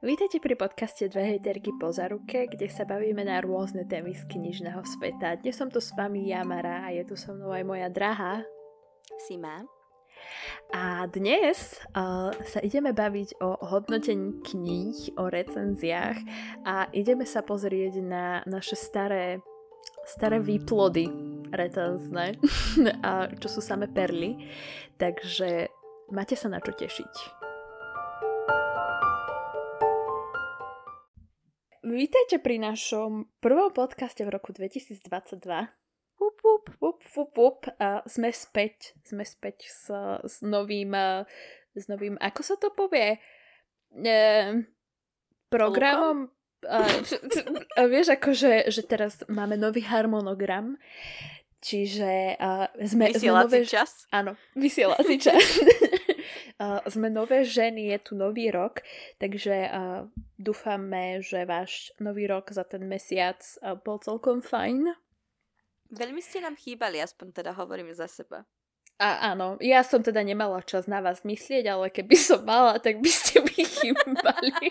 Vítajte pri podcaste Dve hejterky po zaruke, kde sa bavíme na rôzne témy z knižného sveta. Dnes som tu s vami Jamara a je tu so mnou aj moja drahá Sima. A dnes uh, sa ideme baviť o hodnotení kníh, o recenziách a ideme sa pozrieť na naše staré, staré výplody recenzné, a čo sú same perly. Takže máte sa na čo tešiť. Vítajte pri našom prvom podcaste v roku 2022. Up, up, up, up, up. A sme späť, sme späť s, s novým, s novým, ako sa to povie, e, programom. A, a vieš, akože, že teraz máme nový harmonogram, čiže a, sme, sme nové... čas? Áno, vysielací čas. Uh, sme nové ženy, je tu nový rok, takže uh, dúfame, že váš nový rok za ten mesiac uh, bol celkom fajn. Veľmi ste nám chýbali, aspoň teda hovorím za seba. A áno, ja som teda nemala čas na vás myslieť, ale keby som mala, tak by ste mi chýbali.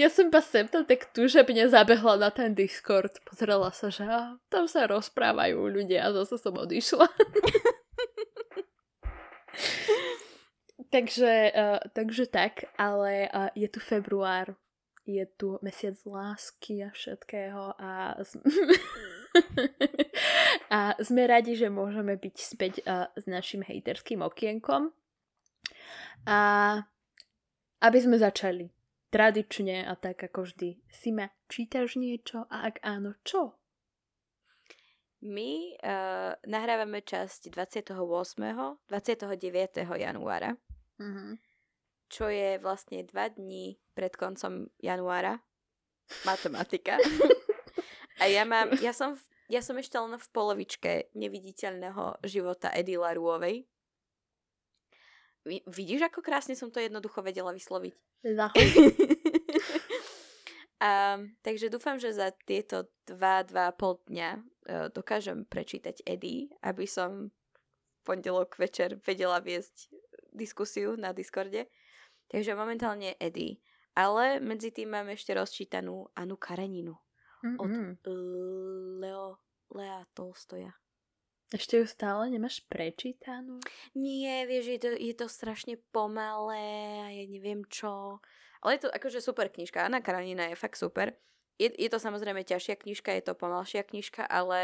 ja som iba sem tam tak tužebne zabehla na ten Discord, pozrela sa, že á, tam sa rozprávajú ľudia a zase som odišla. takže, uh, takže tak, ale uh, je tu február, je tu mesiac lásky a všetkého a, a sme radi, že môžeme byť späť uh, s našim hejterským okienkom. A aby sme začali tradične a tak ako vždy. Sima, čítaš niečo? A ak áno, čo? My uh, nahrávame časť 28. 29. januára, mm-hmm. čo je vlastne dva dní pred koncom januára. Matematika. A ja mám, ja som, ja som ešte len v polovičke neviditeľného života Edy Laruovej. Vidíš, ako krásne som to jednoducho vedela vysloviť? Um, takže dúfam, že za tieto dva, dva pol dňa dokážem prečítať Eddie, aby som v pondelok večer vedela viesť diskusiu na Discorde. Takže momentálne Eddie. Ale medzi tým mám ešte rozčítanú Anu Kareninu mm-hmm. od Leo, Lea Tolstoja. Ešte ju stále nemáš prečítanú? Nie, vieš, je to, je to strašne pomalé a ja neviem čo. Ale je to akože super knižka. Anna Karanina je fakt super. Je, je to samozrejme ťažšia knižka, je to pomalšia knižka, ale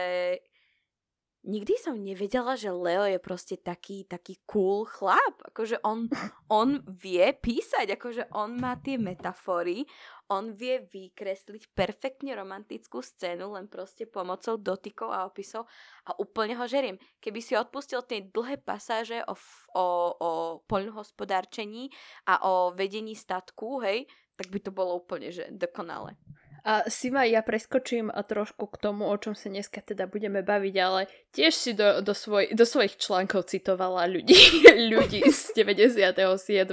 nikdy som nevedela, že Leo je proste taký, taký cool chlap. Akože on, on vie písať, akože on má tie metafory, on vie vykresliť perfektne romantickú scénu len proste pomocou dotykov a opisov a úplne ho žeriem. Keby si odpustil tie dlhé pasáže o, o, o poľnohospodárčení a o vedení statku, hej, tak by to bolo úplne že dokonale. A Sima, ja preskočím trošku k tomu, o čom sa dneska teda budeme baviť, ale tiež si do, do, svoj, do svojich článkov citovala ľudí, ľudí z 97.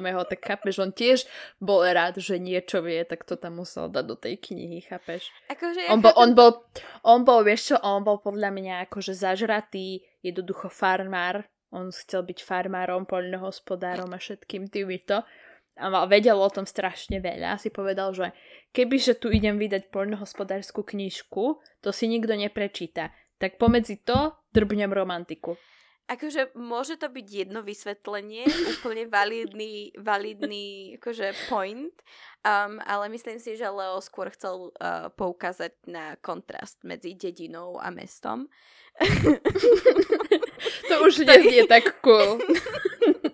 Tak chápeš, on tiež bol rád, že niečo vie, tak to tam musel dať do tej knihy, chápeš? Akože ja on, bol, on, bol, on bol, vieš čo, on bol podľa mňa akože zažratý, jednoducho farmár, on chcel byť farmárom, poľnohospodárom a všetkým týmito a vedel o tom strašne veľa, si povedal, že kebyže tu idem vydať poľnohospodárskú knižku, to si nikto neprečíta. Tak pomedzi to drbňam romantiku. Akože môže to byť jedno vysvetlenie, úplne validný, validný akože point, um, ale myslím si, že Leo skôr chcel uh, poukázať na kontrast medzi dedinou a mestom. to už nie je tak cool.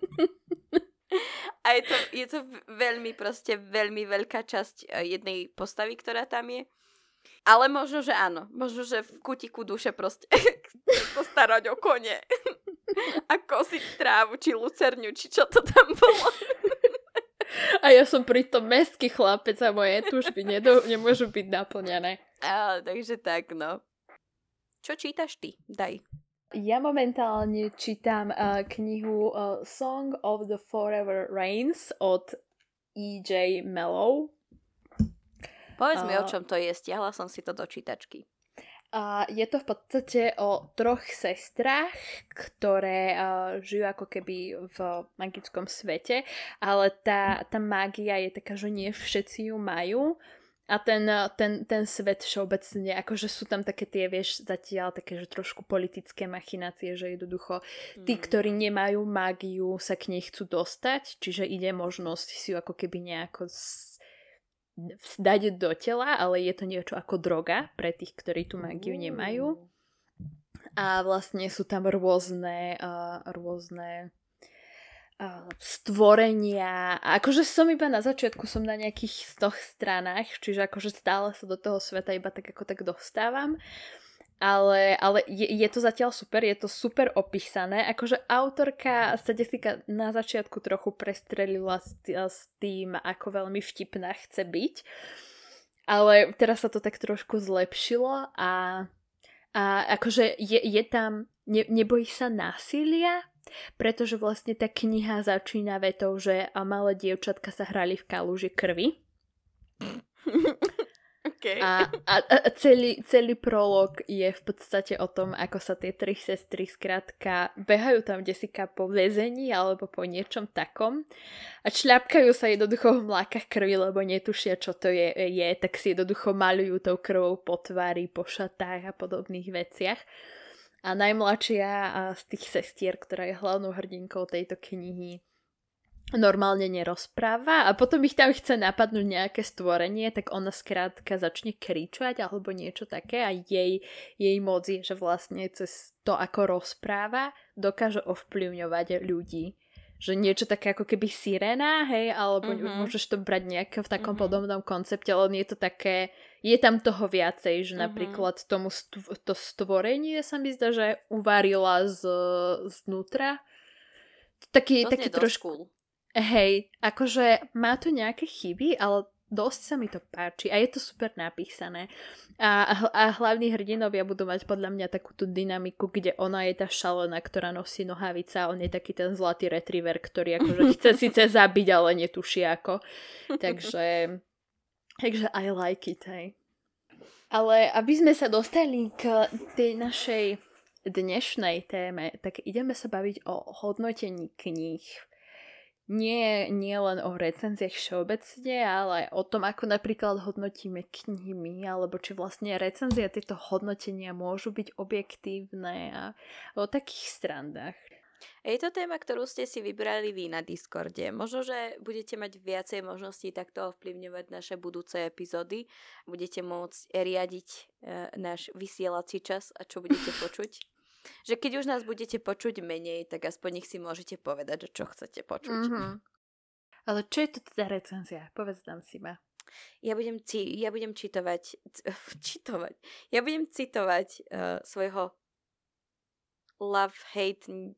A je to, je to veľmi proste, veľmi veľká časť e, jednej postavy, ktorá tam je. Ale možno, že áno. Možno, že v kutiku duše proste postarať o kone. A kosiť trávu, či lucerňu, či čo to tam bolo. A ja som pritom mestský chlapec a moje túžby nedo, nemôžu byť naplňané. A, takže tak, no. Čo čítaš ty? Daj. Ja momentálne čítam uh, knihu uh, Song of the Forever Rains od E.J. Mellow. Povedz uh, mi, o čom to je. Stiahla som si to do čítačky. A je to v podstate o troch sestrách, ktoré uh, žijú ako keby v magickom svete, ale tá, tá mágia je taká, že nie všetci ju majú. A ten, ten, ten svet všeobecne, akože sú tam také tie, vieš, zatiaľ také, že trošku politické machinácie, že jednoducho tí, mm. ktorí nemajú mágiu, sa k nej chcú dostať, čiže ide možnosť si ju ako keby nejako dať do tela, ale je to niečo ako droga pre tých, ktorí tú mágiu nemajú. A vlastne sú tam rôzne, uh, rôzne stvorenia. A akože som iba na začiatku, som na nejakých 100 stranách, čiže akože stále sa do toho sveta iba tak ako tak dostávam. Ale, ale je, je to zatiaľ super, je to super opísané. Akože autorka sa Jessica na začiatku trochu prestrelila s, s tým, ako veľmi vtipná chce byť. Ale teraz sa to tak trošku zlepšilo a, a akože je, je tam, ne, nebojí sa násilia, pretože vlastne tá kniha začína vetou, že malé dievčatka sa hrali v kaluži krvi. Okay. A, a, a celý, celý prolog je v podstate o tom, ako sa tie tri sestry skrátka behajú tam desika po väzení alebo po niečom takom a čľapkajú sa jednoducho v mlákach krvi, lebo netušia, čo to je, je tak si jednoducho malujú tou krvou po tvári, po šatách a podobných veciach. A najmladšia z tých sestier, ktorá je hlavnou hrdinkou tejto knihy, normálne nerozpráva a potom ich tam chce napadnúť nejaké stvorenie, tak ona skrátka začne kričať alebo niečo také a jej, jej moc je, že vlastne cez to, ako rozpráva, dokáže ovplyvňovať ľudí že niečo také ako keby sirena, hej, alebo mm-hmm. môžeš to brať nejaké v takom mm-hmm. podobnom koncepte, len je to také, je tam toho viacej, že mm-hmm. napríklad tomu st- to stvorenie sa mi zdá, že uvarila z, znútra. Taký, taký trošku... Cool. Hej, akože má to nejaké chyby, ale dosť sa mi to páči a je to super napísané. A, a hlavní hrdinovia budú mať podľa mňa takúto dynamiku, kde ona je tá šalená, ktorá nosí nohavica a on je taký ten zlatý retriever, ktorý akože chce síce zabiť, ale netuší ako. Takže, takže I like it, hej. Ale aby sme sa dostali k tej našej dnešnej téme, tak ideme sa baviť o hodnotení kníh nie, nie len o recenziách všeobecne, ale o tom, ako napríklad hodnotíme knihy alebo či vlastne recenzie tieto hodnotenia môžu byť objektívne a o takých strandách. Je to téma, ktorú ste si vybrali vy na Discorde. Možno, že budete mať viacej možností takto ovplyvňovať naše budúce epizódy. Budete môcť riadiť e, náš vysielací čas a čo budete počuť že keď už nás budete počuť menej, tak aspoň nech si môžete povedať, čo chcete počuť. Mm-hmm. Ale čo je to teda recenzia? Povedz nám si ma. Ja budem, ci, ja budem čitovať, čitovať, ja budem citovať uh, svojho love-hate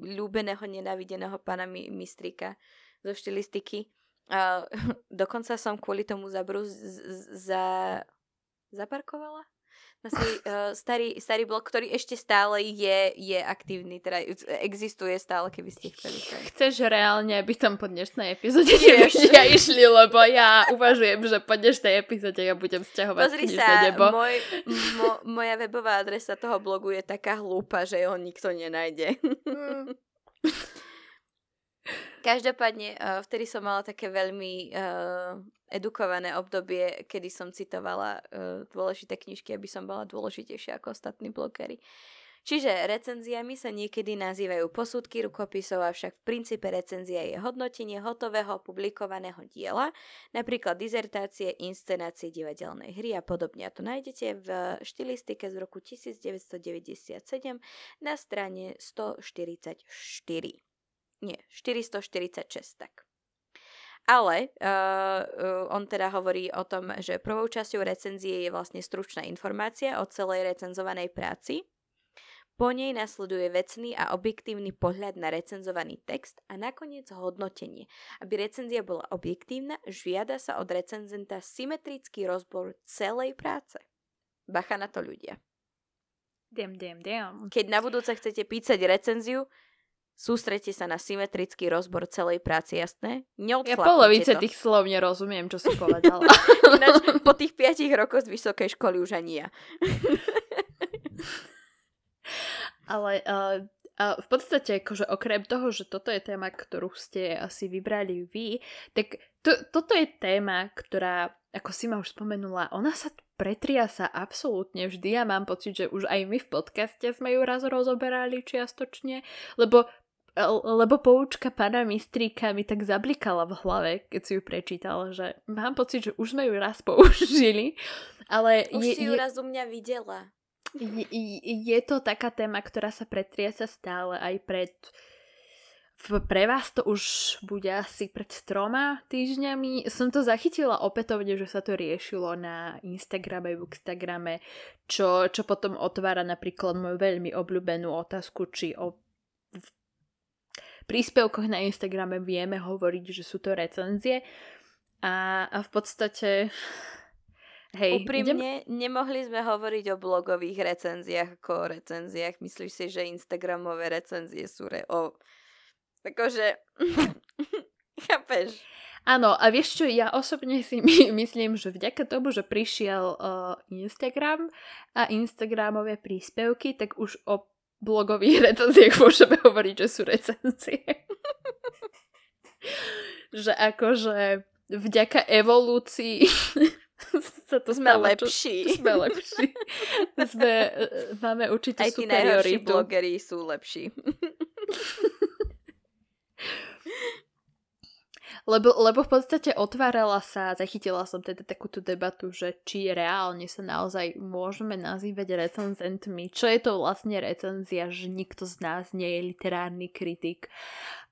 ľúbeného, nenávideného pána mi, Mistrika zo štilistiky. Uh, dokonca som kvôli tomu zabru z, z, za, zaparkovala? Na svoj uh, starý, starý blog, ktorý ešte stále je, je aktívny, teda existuje stále, keby ste chceli. Chceš reálne, aby tam po dnešnej epizóde ja išli, lebo ja uvažujem, že po dnešnej epizóde ja budem sťahovať Pozri sa, nebo. Môj, mo, moja webová adresa toho blogu je taká hlúpa, že ho nikto nenájde. Mm. Každopádne, uh, vtedy som mala také veľmi uh, edukované obdobie, kedy som citovala uh, dôležité knižky, aby som bola dôležitejšia ako ostatní blogery. Čiže recenziami sa niekedy nazývajú posudky rukopisov, avšak v princípe recenzia je hodnotenie hotového publikovaného diela, napríklad dizertácie, inscenácie divadelnej hry a podobne. A to nájdete v štilistike z roku 1997 na strane 144. Nie, 446 tak. Ale uh, on teda hovorí o tom, že prvou časťou recenzie je vlastne stručná informácia o celej recenzovanej práci. Po nej nasleduje vecný a objektívny pohľad na recenzovaný text a nakoniec hodnotenie. Aby recenzia bola objektívna, žiada sa od recenzenta symetrický rozbor celej práce. Bacha na to ľudia. Damn, damn, damn. Keď na budúce chcete písať recenziu, Sústrete sa na symetrický rozbor celej práce, jasné? Ja polovice to. tých slov nerozumiem, čo si povedala. po tých piatich rokoch z vysokej školy už ani ja. Ale uh, uh, v podstate, akože okrem toho, že toto je téma, ktorú ste asi vybrali vy, tak to, toto je téma, ktorá, ako si ma už spomenula, ona sa pretria sa absolútne vždy a mám pocit, že už aj my v podcaste sme ju raz rozoberali čiastočne, lebo lebo poučka pána Mistríka mi tak zablikala v hlave, keď si ju prečítala, že mám pocit, že už sme ju raz použili, ale... Už je, si ju je, raz u mňa videla. Je, je to taká téma, ktorá sa pretriasa stále aj pred pre vás to už bude asi pred troma týždňami. Som to zachytila opätovne, že sa to riešilo na Instagrame, v Instagrame, čo, čo potom otvára napríklad moju veľmi obľúbenú otázku, či o príspevkoch na Instagrame vieme hovoriť, že sú to recenzie. A, a v podstate Hej, Úprimne, idem... nemohli sme hovoriť o blogových recenziách ako o recenziách. Myslíš si, že Instagramové recenzie sú re- o Akože, chápeš? Áno, a vieš čo, ja osobne si my, myslím, že vďaka tomu, že prišiel uh, Instagram a Instagramové príspevky, tak už o blogových recenziách môžeme hovoriť, že sú recenzie. že akože vďaka evolúcii sa to sme lepší. Čo, sme lepší. sme, uh, máme určitú Aj tí najhorší blogeri sú lepší. Lebo, lebo v podstate otvárala sa, zachytila som teda takúto debatu, že či reálne sa naozaj môžeme nazývať recenzentmi. Čo je to vlastne recenzia, že nikto z nás nie je literárny kritik,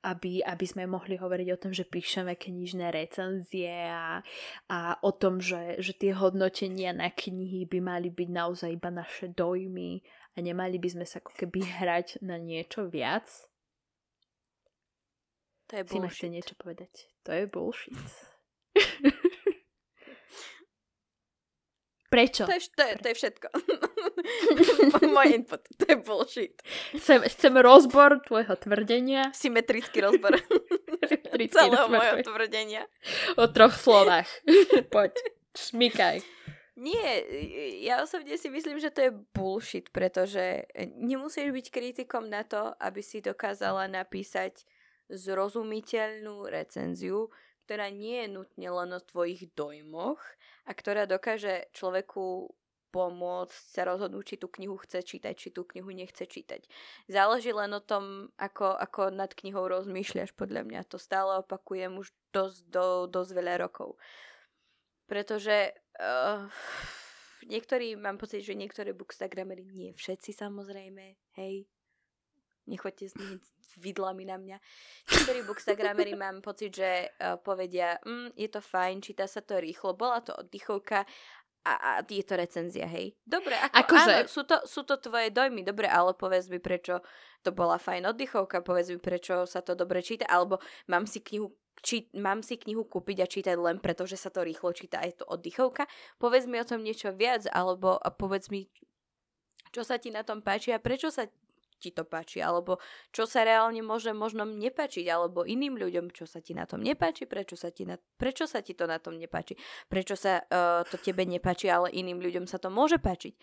aby, aby sme mohli hovoriť o tom, že píšeme knižné recenzie a, a o tom, že, že tie hodnotenia na knihy by mali byť naozaj iba naše dojmy a nemali by sme sa ako keby hrať na niečo viac. To je bullshit. Si niečo povedať. To je bullshit. Prečo? To je, to je, to je všetko. Môj input. To je bullshit. Chcem, chcem rozbor tvojho tvrdenia. Symetrický rozbor. Symetrický Celého rozbor môjho tvrdenia. O troch slovách. Poď. Šmikaj. Nie, ja osobne si myslím, že to je bullshit, pretože nemusíš byť kritikom na to, aby si dokázala napísať zrozumiteľnú recenziu, ktorá nie je nutne len o tvojich dojmoch a ktorá dokáže človeku pomôcť sa rozhodnúť, či tú knihu chce čítať, či tú knihu nechce čítať. Záleží len o tom, ako, ako nad knihou rozmýšľaš, podľa mňa. To stále opakujem už dosť, do, dosť veľa rokov. Pretože uh, niektorí, mám pocit, že niektoré bookstagramery, nie všetci samozrejme, hej, nechoďte s vidlami na mňa. Niektorí bookstagramery mám pocit, že uh, povedia, mm, je to fajn, číta sa to rýchlo, bola to oddychovka a, a je to recenzia, hej. Dobre, ako, akože... áno, sú to, sú to tvoje dojmy, dobre, ale povedz mi, prečo to bola fajn oddychovka, povedz mi, prečo sa to dobre číta, alebo mám si knihu či, mám si knihu kúpiť a čítať len preto, že sa to rýchlo číta a je to oddychovka. Povedz mi o tom niečo viac, alebo povedz mi, čo sa ti na tom páči a prečo sa ti to páči, alebo čo sa reálne môže možno nepáčiť, alebo iným ľuďom, čo sa ti na tom nepáči, prečo sa ti, na, prečo sa ti to na tom nepáči, prečo sa uh, to tebe nepáči, ale iným ľuďom sa to môže páčiť.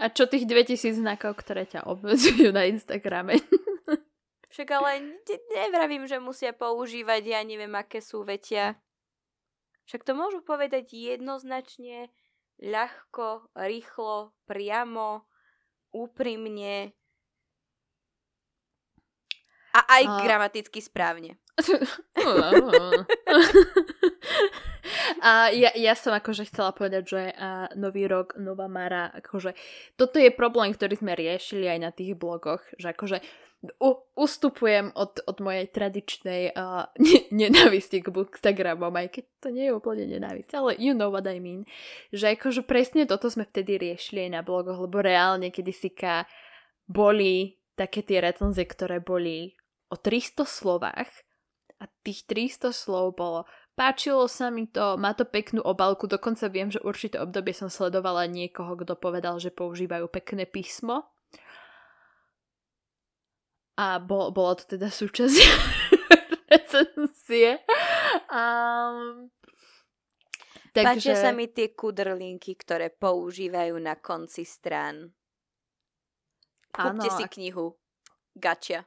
A čo tých 2000 znakov, ktoré ťa obmedzujú na Instagrame? Však ale ne- nevravím, že musia používať, ja neviem, aké sú vetia. Však to môžu povedať jednoznačne, ľahko, rýchlo, priamo, úprimne, a aj a... gramaticky správne. a ja, ja som akože chcela povedať, že a nový rok, nová Mara, akože toto je problém, ktorý sme riešili aj na tých blogoch, že akože u, ustupujem od, od mojej tradičnej uh, ne, nenávisti k Bookstagramom, aj keď to nie je úplne nenávisť, ale you know what I mean. Že akože presne toto sme vtedy riešili aj na blogoch, lebo reálne kedysi boli také tie recenzie, ktoré boli o 300 slovách a tých 300 slov bolo páčilo sa mi to, má to peknú obalku, dokonca viem, že určité obdobie som sledovala niekoho, kto povedal, že používajú pekné písmo. A bol, bolo to teda súčasť recenzie. Um, takže... Páčia sa mi tie kudrlinky, ktoré používajú na konci strán. Kúpte si knihu. Gačia.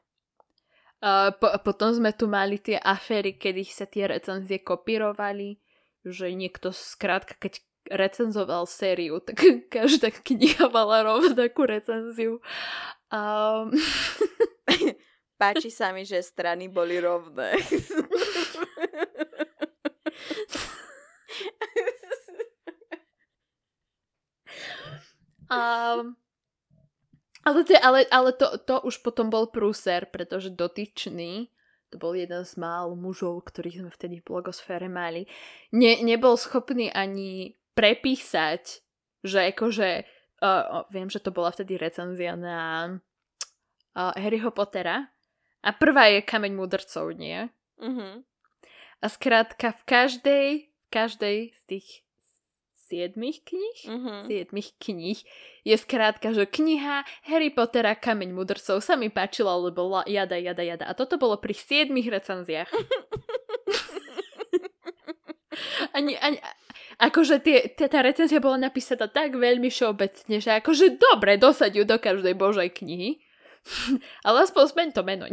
Uh, po, potom sme tu mali tie aféry, kedy sa tie recenzie kopírovali, že niekto skrátka, keď recenzoval sériu, tak každá kniha mala rovnakú recenziu. Um... Páči sa mi, že strany boli rovné. um, ale, to, ale, ale to, to už potom bol prúser, pretože dotyčný, to bol jeden z málo mužov, ktorých sme vtedy v blogosfére mali, ne, nebol schopný ani prepísať, že akože, uh, viem, že to bola vtedy recenzia na uh, Harryho Pottera a prvá je Kameň mudrcov, nie? Uh-huh. A skrátka v každej, v každej z tých siedmých knih, mm-hmm. siedmých knih, je skrátka, že kniha Harry Pottera Kameň mudrcov sa mi páčila, lebo jada, jada, jada. A toto bolo pri siedmých recenziách. ani, ani, akože tie, tie, tá recenzia bola napísaná tak veľmi všeobecne, že akože dobre, dosať ju do každej božej knihy. Ale aspoň zmeň to meno.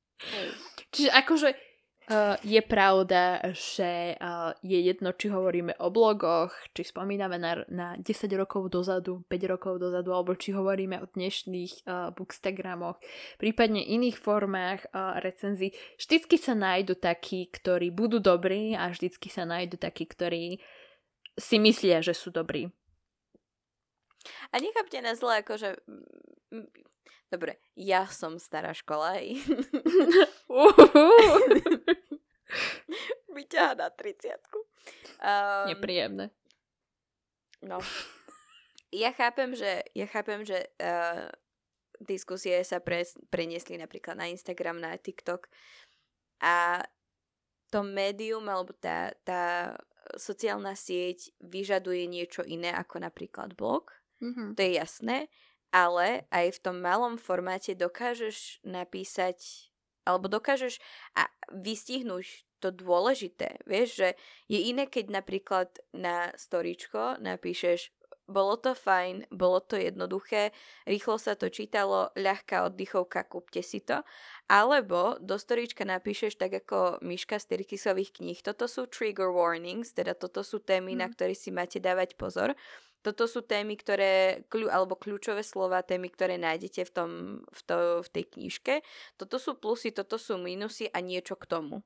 Čiže akože je pravda, že uh, je jedno, či hovoríme o blogoch, či spomíname na, na 10 rokov dozadu, 5 rokov dozadu, alebo či hovoríme o dnešných uh, bookstagramoch, prípadne iných formách recenzií. Vždycky sa nájdu takí, ktorí budú dobrí a vždycky sa nájdu takí, ktorí si myslia, že sú dobrí. A nechápte na zle, akože Dobre, ja som stará škola. Vyťaha na 30 um, Nepríjemné. No. Ja chápem, že, ja chápem, že uh, diskusie sa pre, preniesli napríklad na Instagram, na TikTok a to médium alebo tá, tá sociálna sieť vyžaduje niečo iné ako napríklad blog. Mm-hmm. To je jasné ale aj v tom malom formáte dokážeš napísať alebo dokážeš a vystihnúť to dôležité. Vieš, že je iné, keď napríklad na storičko napíšeš bolo to fajn, bolo to jednoduché, rýchlo sa to čítalo, ľahká oddychovka, kúpte si to. Alebo do storička napíšeš tak ako myška z Tyrkisových kníh. Toto sú trigger warnings, teda toto sú témy, mm. na mhm. ktoré si máte dávať pozor. Toto sú témy, ktoré, kľú, alebo kľúčové slova, témy, ktoré nájdete v, tom, v, to, v tej knižke. Toto sú plusy, toto sú minusy a niečo k tomu.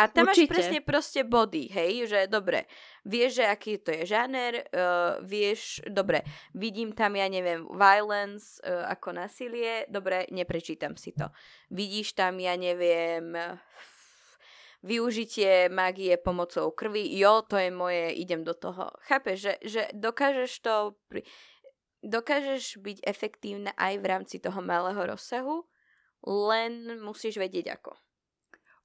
A tam Určite. máš presne proste body, hej, že dobre, vieš, že aký to je žáner, uh, vieš, dobre, vidím tam, ja neviem, violence uh, ako násilie, dobre, neprečítam si to. Vidíš tam, ja neviem, využitie mágie pomocou krvi, jo, to je moje, idem do toho. Chápeš, že, že dokážeš to, pri... dokážeš byť efektívna aj v rámci toho malého rozsahu, len musíš vedieť ako.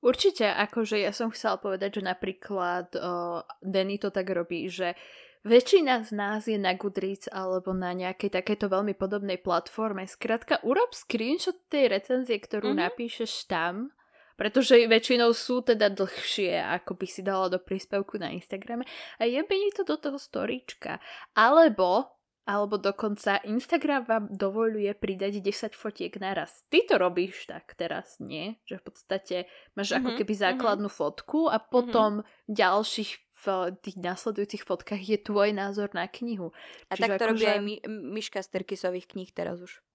Určite, akože ja som chcela povedať, že napríklad uh, Denny to tak robí, že väčšina z nás je na Goodreads alebo na nejakej takéto veľmi podobnej platforme. Skrátka, urob screenshot tej recenzie, ktorú mm-hmm. napíšeš tam pretože väčšinou sú teda dlhšie, ako by si dala do príspevku na Instagrame a jebení to do toho storíčka. Alebo alebo dokonca Instagram vám dovoluje pridať 10 fotiek naraz. Ty to robíš tak teraz, nie? Že v podstate máš mm-hmm, ako mhm, keby mhm. základnú mm-hmm. fotku a potom mm-hmm. ďalších v tých následujúcich fotkách je tvoj názor na knihu. A Čiže tak to robí že... aj my, Myška z Terkisových kníh teraz už.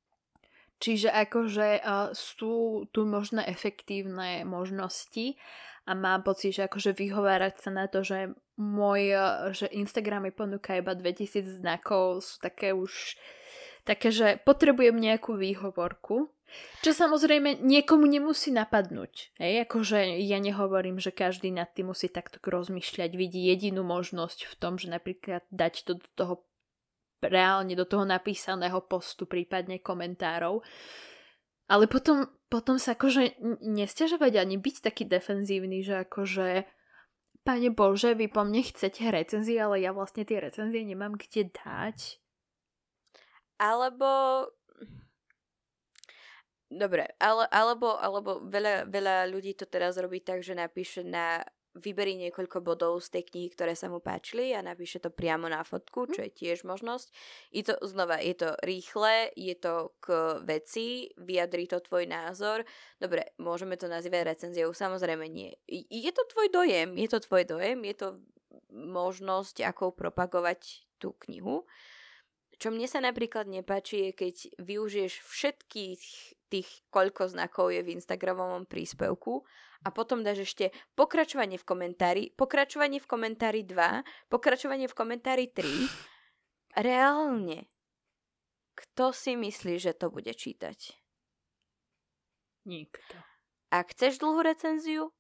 Čiže akože uh, sú tu možné efektívne možnosti a mám pocit, že akože vyhovárať sa na to, že môj, že Instagram mi ponúka iba 2000 znakov, sú také už také, že potrebujem nejakú výhovorku, čo samozrejme niekomu nemusí napadnúť. Hej? Akože ja nehovorím, že každý nad tým musí takto rozmýšľať, vidí jedinú možnosť v tom, že napríklad dať to do toho reálne do toho napísaného postu, prípadne komentárov. Ale potom, potom sa akože nestiažovať ani byť taký defenzívny, že akože Pane Bože, vy po mne chcete recenzie, ale ja vlastne tie recenzie nemám kde dať. Alebo... Dobre, ale, alebo, alebo veľa, veľa ľudí to teraz robí tak, že napíše na vyberí niekoľko bodov z tej knihy, ktoré sa mu páčili a napíše to priamo na fotku, čo je tiež možnosť. Je to, znova, je to rýchle, je to k veci, vyjadrí to tvoj názor. Dobre, môžeme to nazývať recenziou, samozrejme nie. Je to tvoj dojem, je to tvoj dojem, je to možnosť, ako propagovať tú knihu. Čo mne sa napríklad nepáči je, keď využiješ všetkých tých, koľko znakov je v Instagramovom príspevku a potom dáš ešte pokračovanie v komentári, pokračovanie v komentári 2, pokračovanie v komentári 3. Reálne, kto si myslí, že to bude čítať? Nikto. Ak chceš dlhú recenziu,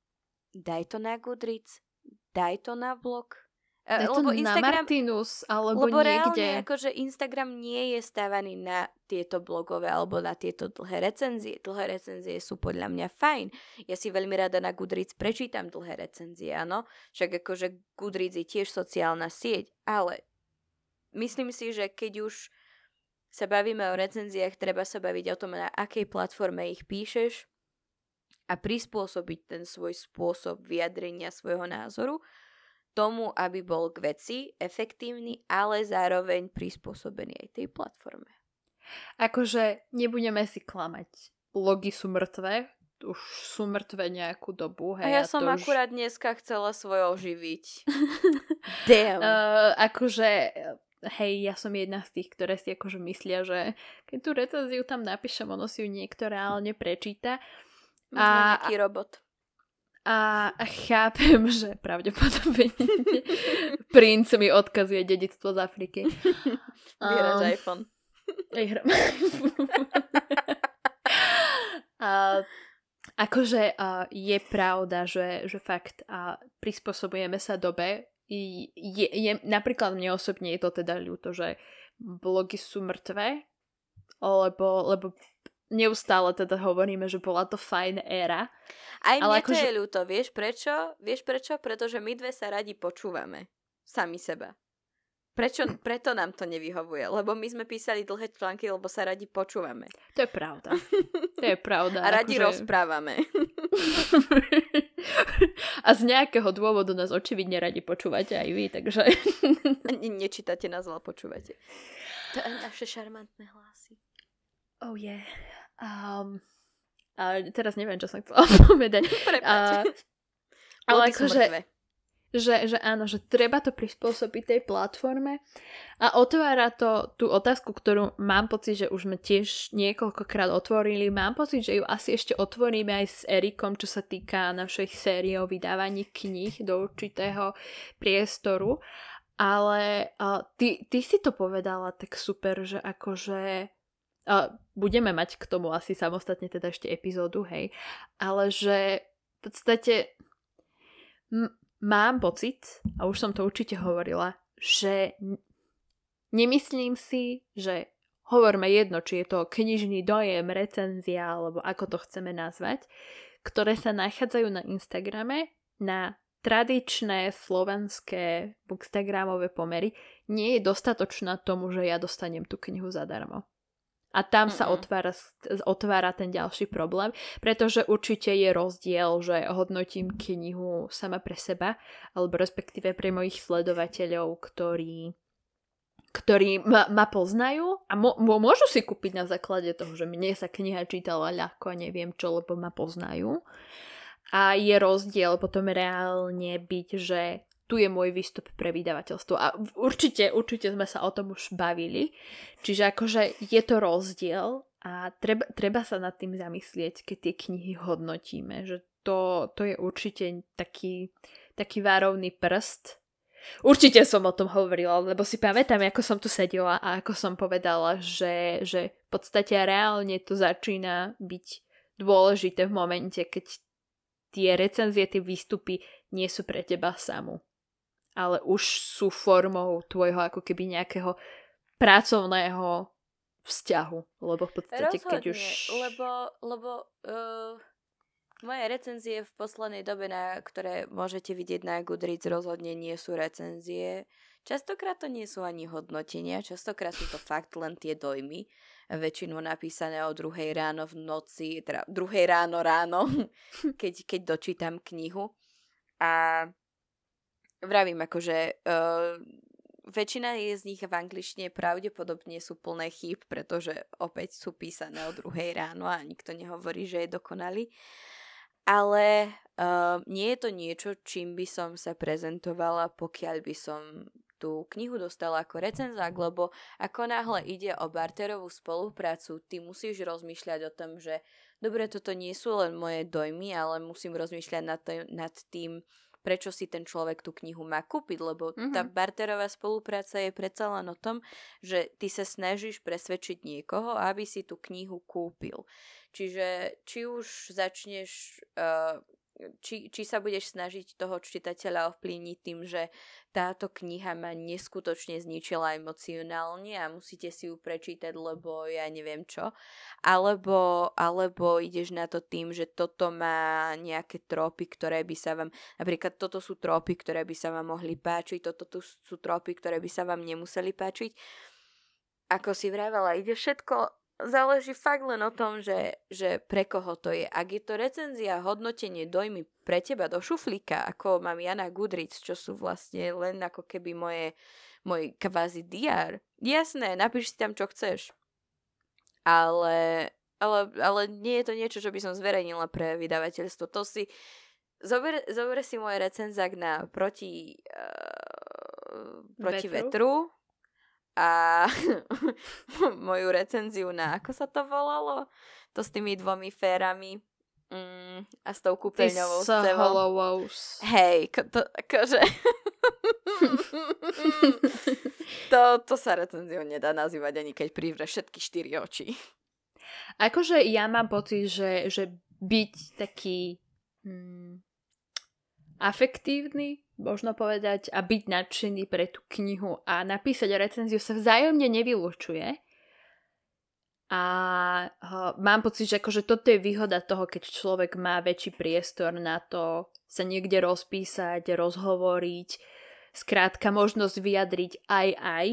daj to na Goodreads, daj to na blog, je to lebo Instagram, na Martinus alebo lebo niekde. Reálne, akože Instagram nie je stávaný na tieto blogové alebo na tieto dlhé recenzie. Dlhé recenzie sú podľa mňa fajn. Ja si veľmi rada na Goodreads prečítam dlhé recenzie, áno. Však akože Goodreads je tiež sociálna sieť, ale myslím si, že keď už sa bavíme o recenziách, treba sa baviť o tom, na akej platforme ich píšeš a prispôsobiť ten svoj spôsob vyjadrenia svojho názoru tomu, aby bol k veci efektívny, ale zároveň prispôsobený aj tej platforme. Akože nebudeme si klamať. Blogy sú mŕtve, už sú mŕtve nejakú dobu. Hej, a ja a som už... akurát dneska chcela svoj oživiť. Damn. Uh, akože, hej, ja som jedna z tých, ktoré si akože myslia, že keď tú recenziu tam napíšem, ono si ju niekto reálne prečíta. a, nejaký robot. A chápem, že pravdepodobne princ mi odkazuje dedictvo z Afriky. Vyhráš um, iPhone. Vyhrám a, akože a, je pravda, že, že fakt a, prispôsobujeme sa dobe. Je, je, napríklad mne osobne je to teda ľúto, že blogy sú mŕtve, lebo, lebo neustále teda hovoríme, že bola to fajn éra. Aj mne ale to že... je ľúto, vieš prečo? Vieš prečo? Pretože my dve sa radi počúvame. Sami seba. Prečo, preto nám to nevyhovuje? Lebo my sme písali dlhé články, lebo sa radi počúvame. To je pravda. To je pravda. A radi akože... rozprávame. A z nejakého dôvodu nás očividne radi počúvate aj vy, takže... Nečítate nás, ale počúvate. To je naše šarmantné hlasy. Oh yeah. Um, a teraz neviem, čo som chcela povedať. Uh, ale akože, že, že áno, že treba to prispôsobiť tej platforme a otvára to tú otázku, ktorú mám pocit, že už sme tiež niekoľkokrát otvorili. Mám pocit, že ju asi ešte otvoríme aj s Erikom, čo sa týka našej série o vydávaní kníh do určitého priestoru. Ale uh, ty, ty si to povedala tak super, že akože a budeme mať k tomu asi samostatne teda ešte epizódu, hej. Ale že v podstate m- mám pocit, a už som to určite hovorila, že nemyslím si, že hovorme jedno, či je to knižný dojem, recenzia, alebo ako to chceme nazvať, ktoré sa nachádzajú na Instagrame, na tradičné slovenské bookstagramové pomery, nie je dostatočná tomu, že ja dostanem tú knihu zadarmo. A tam sa otvára, otvára ten ďalší problém, pretože určite je rozdiel, že hodnotím knihu sama pre seba, alebo respektíve pre mojich sledovateľov, ktorí ktorí ma, ma poznajú a mo, môžu si kúpiť na základe toho, že mne sa kniha čítala ľahko a neviem čo, lebo ma poznajú. A je rozdiel potom reálne byť, že tu je môj výstup pre vydavateľstvo. A určite, určite sme sa o tom už bavili. Čiže akože je to rozdiel a treba, treba sa nad tým zamyslieť, keď tie knihy hodnotíme. Že to, to je určite taký, taký várovný prst. Určite som o tom hovorila, lebo si pamätám, ako som tu sedela a ako som povedala, že, že v podstate reálne to začína byť dôležité v momente, keď tie recenzie, tie výstupy nie sú pre teba samú ale už sú formou tvojho ako keby nejakého pracovného vzťahu, lebo v podstate Rozhodne, keď už... lebo, lebo uh, moje recenzie v poslednej dobe, na ktoré môžete vidieť na Goodreads, rozhodne nie sú recenzie. Častokrát to nie sú ani hodnotenia, častokrát sú to fakt len tie dojmy, väčšinou napísané o druhej ráno v noci, teda druhej ráno ráno, keď, keď dočítam knihu. A vravím, akože uh, väčšina je z nich v angličtine pravdepodobne sú plné chýb, pretože opäť sú písané o druhej ráno a nikto nehovorí, že je dokonalý. Ale uh, nie je to niečo, čím by som sa prezentovala, pokiaľ by som tú knihu dostala ako recenzák, lebo ako náhle ide o barterovú spoluprácu, ty musíš rozmýšľať o tom, že dobre, toto nie sú len moje dojmy, ale musím rozmýšľať nad, tým, nad tým, prečo si ten človek tú knihu má kúpiť, lebo mm-hmm. tá barterová spolupráca je predsa len o tom, že ty sa snažíš presvedčiť niekoho, aby si tú knihu kúpil. Čiže či už začneš uh, či, či sa budeš snažiť toho čitateľa ovplyvniť tým, že táto kniha ma neskutočne zničila emocionálne a musíte si ju prečítať, lebo ja neviem čo. Alebo, alebo ideš na to tým, že toto má nejaké tropy, ktoré by sa vám, napríklad toto sú tropy, ktoré by sa vám mohli páčiť, toto tu sú tropy, ktoré by sa vám nemuseli páčiť. Ako si vravala, ide všetko záleží fakt len o tom, že, že pre koho to je. Ak je to recenzia, hodnotenie, dojmy pre teba do šuflíka, ako mám Jana Goodreads, čo sú vlastne len ako keby moje, môj kvázi diár. Jasné, napíš si tam, čo chceš. Ale, ale, ale nie je to niečo, čo by som zverejnila pre vydavateľstvo. To si... Zober, zober si môj recenzák na proti, uh, proti vetru. vetru a moju recenziu na, ako sa to volalo? To s tými dvomi férami mm, a s tou kúpeľňovou scénou. Hej, to, akože... to, to sa recenziou nedá nazývať ani keď privre všetky štyri oči. Akože ja mám pocit, že, že byť taký hmm, afektívny možno povedať, a byť nadšený pre tú knihu a napísať recenziu sa vzájomne nevylučuje. A mám pocit, že akože toto je výhoda toho, keď človek má väčší priestor na to sa niekde rozpísať, rozhovoriť, skrátka možnosť vyjadriť aj aj.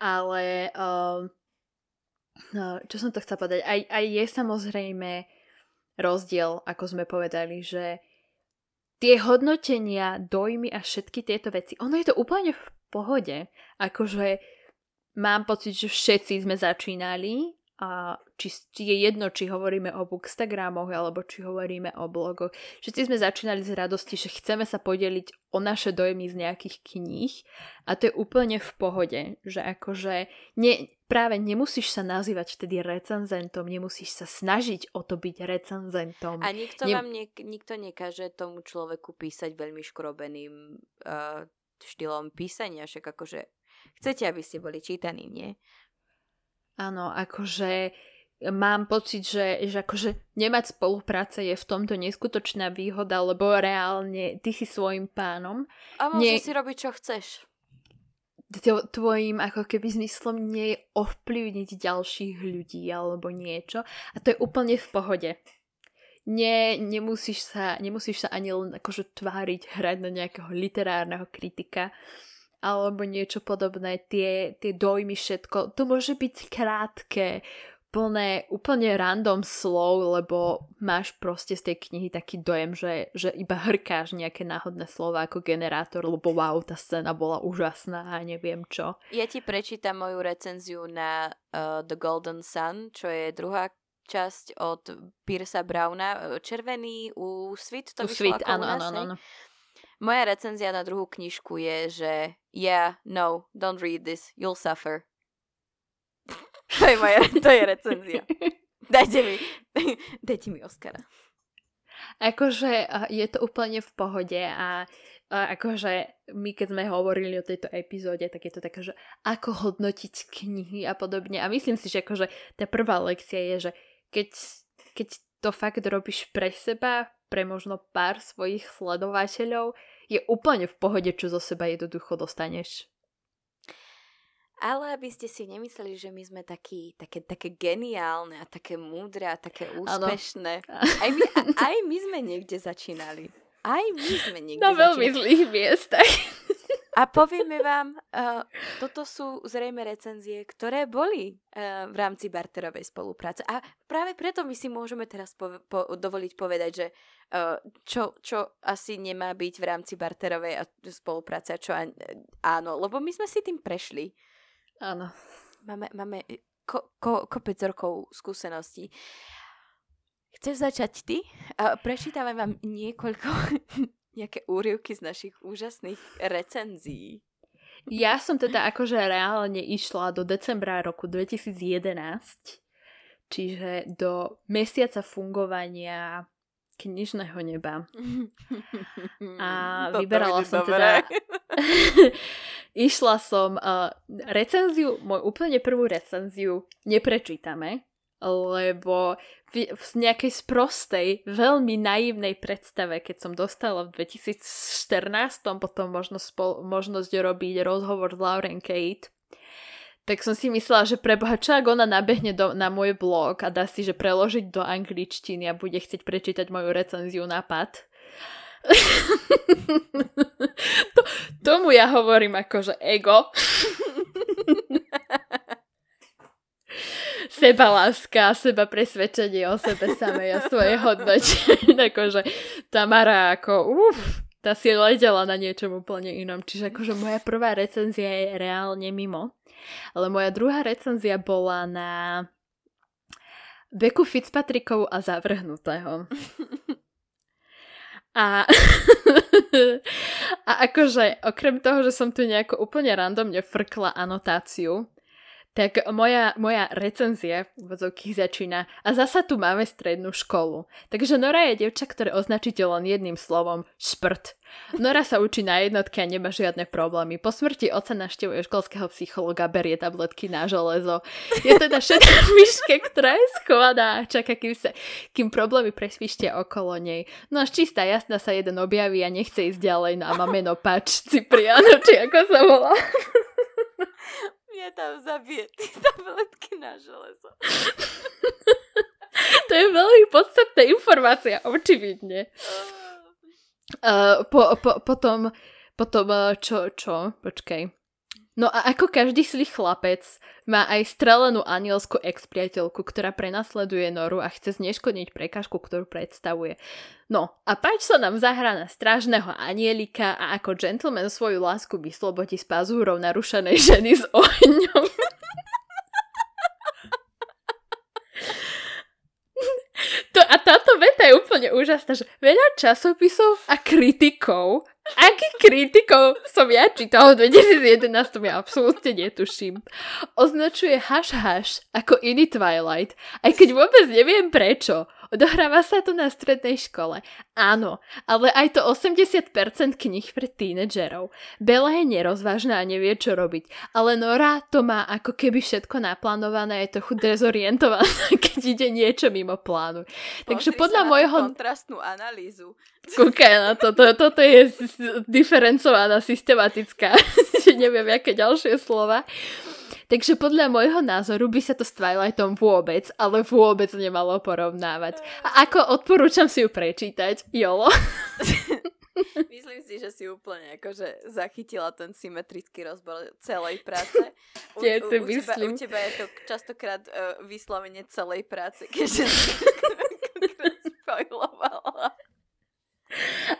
Ale uh, no, čo som to chcela povedať, aj, aj je samozrejme rozdiel, ako sme povedali, že tie hodnotenia, dojmy a všetky tieto veci, ono je to úplne v pohode. Akože mám pocit, že všetci sme začínali a či, či je jedno, či hovoríme o bookstagramoch alebo či hovoríme o blogoch. Všetci sme začínali z radosti, že chceme sa podeliť o naše dojmy z nejakých kníh a to je úplne v pohode, že akože ne, práve nemusíš sa nazývať vtedy recenzentom, nemusíš sa snažiť o to byť recenzentom. A nikto ne... vám ne, nikto nekáže tomu človeku písať veľmi škrobeným uh, štýlom písania, však akože chcete, aby ste boli čítaní, nie? Áno, akože mám pocit, že, že akože nemať spolupráce je v tomto neskutočná výhoda, lebo reálne ty si svojim pánom. A môžeš Nie... si robiť, čo chceš. Tvojim ako keby zmyslom nie je ovplyvniť ďalších ľudí alebo niečo. A to je úplne v pohode. Nie, nemusíš sa, nemusíš sa ani len akože tváriť, hrať na nejakého literárneho kritika alebo niečo podobné, tie, tie dojmy, všetko. To môže byť krátke, plné úplne random slov, lebo máš proste z tej knihy taký dojem, že, že iba hrkáš nejaké náhodné slova ako generátor, lebo wow, tá scéna bola úžasná a neviem čo. Ja ti prečítam moju recenziu na uh, The Golden Sun, čo je druhá časť od Piersa Browna. Červený u Sweet to Sweet, áno, áno, áno. Moja recenzia na druhú knižku je, že yeah, no, don't read this, you'll suffer. to je moja to je recenzia. Dajte mi, dajte mi Oscara. Akože je to úplne v pohode a, akože my keď sme hovorili o tejto epizóde, tak je to také, že ako hodnotiť knihy a podobne. A myslím si, že akože tá prvá lekcia je, že keď, keď to fakt robíš pre seba, pre možno pár svojich sledovateľov, je úplne v pohode, čo zo seba jednoducho dostaneš. Ale aby ste si nemysleli, že my sme takí, také, také geniálne a také múdre a také úspešné. Aj my, aj my sme niekde začínali. Aj my sme niekde Na veľmi zlých miestach. A povieme vám, uh, toto sú zrejme recenzie, ktoré boli uh, v rámci barterovej spolupráce. A práve preto my si môžeme teraz po, po, dovoliť povedať, že uh, čo, čo asi nemá byť v rámci barterovej spolupráce a čo an, áno, lebo my sme si tým prešli. Áno. Máme, máme ko, ko, kopec rokov skúseností. Chceš začať ty? Uh, prečítame vám niekoľko, nejaké úryvky z našich úžasných recenzií. Ja som teda akože reálne išla do decembra roku 2011, čiže do mesiaca fungovania knižného neba. A vyberala som teda... Išla som uh, recenziu, moju úplne prvú recenziu neprečítame, lebo v, v nejakej sprostej, veľmi naivnej predstave, keď som dostala v 2014 potom možnosť, spol, možnosť robiť rozhovor s Lauren Kate, tak som si myslela, že preboha, čo ak ona nabehne do, na môj blog a dá si, že preložiť do angličtiny a bude chcieť prečítať moju recenziu na pad. to, tomu ja hovorím akože ego. seba láska, seba presvedčenie o sebe samej a svoje hodnote. akože Tamara ako uf, tá si letela na niečom úplne inom. Čiže akože moja prvá recenzia je reálne mimo. Ale moja druhá recenzia bola na Beku Fitzpatrickovu a Zavrhnutého. A, a akože okrem toho, že som tu nejako úplne randomne frkla anotáciu, tak moja, moja recenzia v začína a zasa tu máme strednú školu. Takže Nora je devča, ktoré označíte len jedným slovom šprt. Nora sa učí na jednotke a nemá žiadne problémy. Po smrti oca naštevuje školského psychologa, berie tabletky na železo. Je teda všetká myške, ktorá je schovaná a čaká, kým, sa, kým problémy presvištia okolo nej. No až čistá jasná sa jeden objaví a nechce ísť ďalej no a má meno Pač Cipriano, či ako sa volá mňa tam zabije ty tabletky na železo. to je veľmi podstatná informácia, očividne. Uh, po, po, potom, potom, uh, čo, čo, počkej. No a ako každý zlý chlapec, má aj strelenú anielskú ex-priateľku, ktorá prenasleduje Noru a chce zneškodniť prekažku, ktorú predstavuje. No a Pač sa nám zahrá na strážneho anielika a ako gentleman svoju lásku vyslobodí z pazúrov narušenej ženy s ohňom. To, a táto veta je úplne úžasná, že veľa časopisov a kritikov Akých kritikov som ja čítala v 2011, ja absolútne netuším. Označuje Hash Hash ako iný Twilight, aj keď vôbec neviem prečo. Odohráva sa to na strednej škole. Áno, ale aj to 80% knih pre tínedžerov. Bela je nerozvážna a nevie, čo robiť. Ale Nora to má ako keby všetko naplánované, je trochu dezorientovaná, keď ide niečo mimo plánu. Takže Pozri podľa môjho... kontrastnú analýzu. Kúkaj na to, to, toto je diferencovaná, systematická, neviem, aké ďalšie slova. Takže podľa môjho názoru by sa to s Twilightom vôbec, ale vôbec nemalo porovnávať. A ako odporúčam si ju prečítať, Jolo. Myslím si, že si úplne akože zachytila ten symetrický rozbor celej práce. U, u, u, teba, u teba je to častokrát uh, vyslovene celej práce, keďže si spoilovala.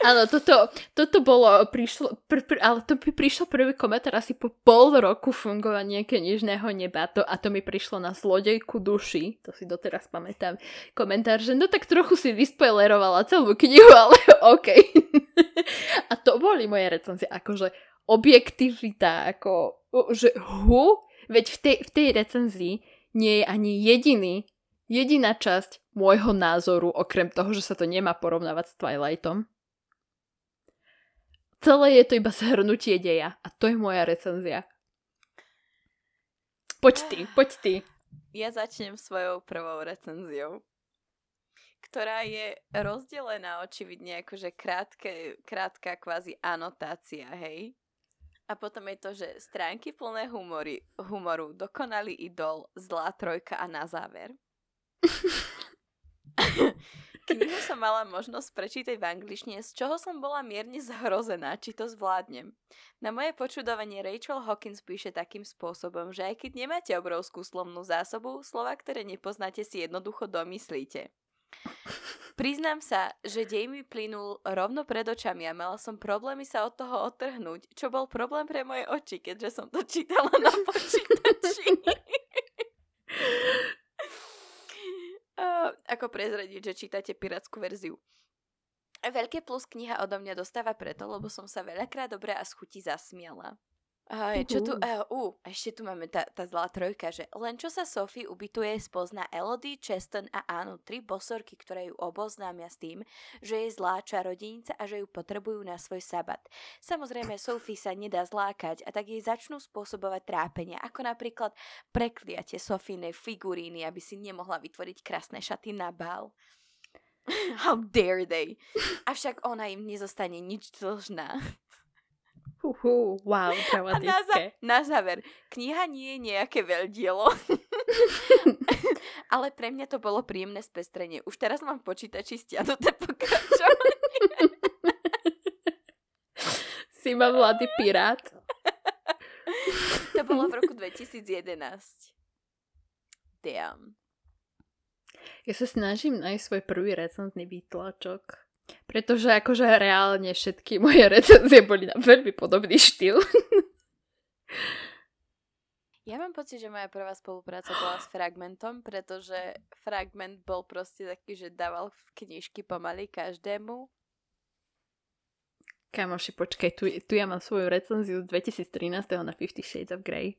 Áno, toto, toto bolo, prišlo, pr, pr, ale to by prišlo prvý komentár asi po pol roku fungovania knižného neba. To, a to mi prišlo na zlodejku duši, to si doteraz pamätám, komentár, že no tak trochu si vyspoilerovala celú knihu, ale OK. a to boli moje recenzie, akože objektivita, ako, že hu, veď v tej, v tej recenzii nie je ani jediný jediná časť môjho názoru, okrem toho, že sa to nemá porovnávať s Twilightom. Celé je to iba zhrnutie deja a to je moja recenzia. Poď ty, poď ty. Ja začnem svojou prvou recenziou, ktorá je rozdelená očividne akože krátke, krátka kvázi anotácia, hej? A potom je to, že stránky plné humory, humoru, dokonalý idol, zlá trojka a na záver. Knihu som mala možnosť prečítať v angličtine, z čoho som bola mierne zhrozená, či to zvládnem. Na moje počudovanie Rachel Hawkins píše takým spôsobom, že aj keď nemáte obrovskú slovnú zásobu, slova, ktoré nepoznáte, si jednoducho domyslíte. Priznám sa, že dej mi plynul rovno pred očami a mala som problémy sa od toho odtrhnúť, čo bol problém pre moje oči, keďže som to čítala na počítači. uh, ako prezradiť, že čítate pirátsku verziu. Veľké plus kniha odo mňa dostáva preto, lebo som sa veľakrát dobre a schutí zasmiala. Aj, čo tu, uh, uh, ešte tu máme tá, tá zlá trojka, že len čo sa Sophie ubytuje, spozná Elodie, Cheston a Anu, tri bosorky, ktoré ju oboznámia s tým, že je zlá čarodejnica a že ju potrebujú na svoj sabat. Samozrejme, Sophie sa nedá zlákať a tak jej začnú spôsobovať trápenia, ako napríklad prekliate Sofínej figuríny, aby si nemohla vytvoriť krásne šaty na bál. How dare they? Avšak ona im nezostane nič dlžná. Uhu, wow, A na, za- na záver, kniha nie je nejaké veľdielo. Ale pre mňa to bolo príjemné spestrenie. Už teraz mám v počítači stiahnuté pokračovanie. si ma mladý pirát. to bolo v roku 2011. Damn. Ja sa snažím nájsť svoj prvý recentný výtlačok. Pretože akože reálne všetky moje recenzie boli na veľmi podobný štýl. Ja mám pocit, že moja prvá spolupráca bola s Fragmentom, pretože Fragment bol proste taký, že dával knižky pomaly každému. Kamoši, počkaj, tu, tu ja mám svoju recenziu z 2013. na Fifty Shades of Grey.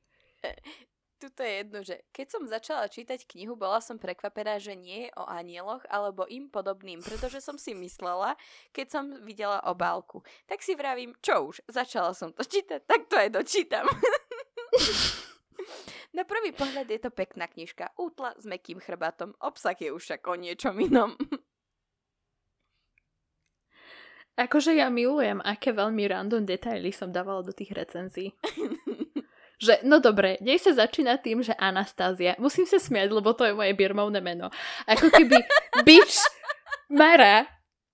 Tuto je jedno, že keď som začala čítať knihu, bola som prekvapená, že nie je o anieloch alebo im podobným, pretože som si myslela, keď som videla obálku. Tak si vravím, čo už, začala som to čítať, tak to aj dočítam. Na prvý pohľad je to pekná knižka, útla s mekým chrbatom, obsah je už však o niečom inom. Akože ja milujem, aké veľmi random detaily som dávala do tých recenzií. že no dobre, dej sa začína tým, že Anastázia. Musím sa smiať, lebo to je moje birmovné meno. Ako keby bitch Mara,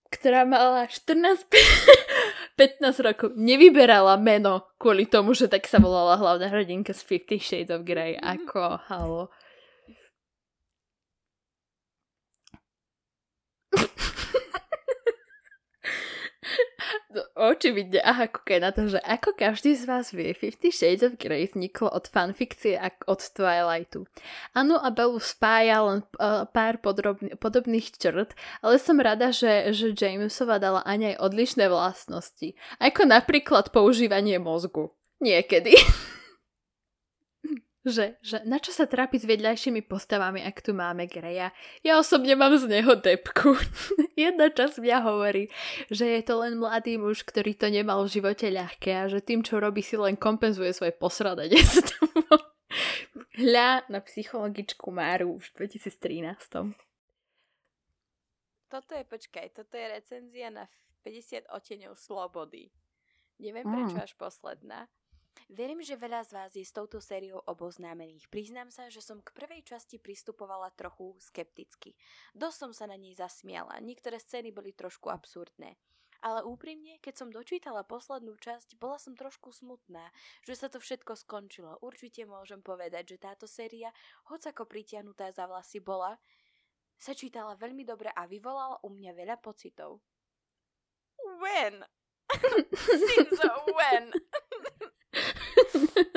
ktorá mala 14 15 rokov, nevyberala meno kvôli tomu, že tak sa volala hlavná hrdinka z Fifty Shades of Grey. Ako, halo. Očividne, aha, kúkaj na to, že ako každý z vás vie, Fifty Shades of Grey vzniklo od fanfikcie a od Twilightu. Anu a Bellu spája len uh, pár podrobný, podobných črt, ale som rada, že, že Jamesova dala ani aj odlišné vlastnosti. Ako napríklad používanie mozgu. Niekedy. Že, že na čo sa trápiť s vedľajšími postavami, ak tu máme Greja? Ja osobne mám z neho depku. Jedna časť mňa hovorí, že je to len mladý muž, ktorý to nemal v živote ľahké a že tým, čo robí, si len kompenzuje svoje posradenie. Hľa na psychologičku Máru v 2013. Toto je, počkaj, toto je recenzia na 50 oteňov slobody. Neviem prečo mm. až posledná. Verím, že veľa z vás je s touto sériou oboznámených. Priznám sa, že som k prvej časti pristupovala trochu skepticky. Dosť som sa na nej zasmiala, niektoré scény boli trošku absurdné. Ale úprimne, keď som dočítala poslednú časť, bola som trošku smutná, že sa to všetko skončilo. Určite môžem povedať, že táto séria, hoc ako pritiahnutá za vlasy bola, sa čítala veľmi dobre a vyvolala u mňa veľa pocitov. When? Since when?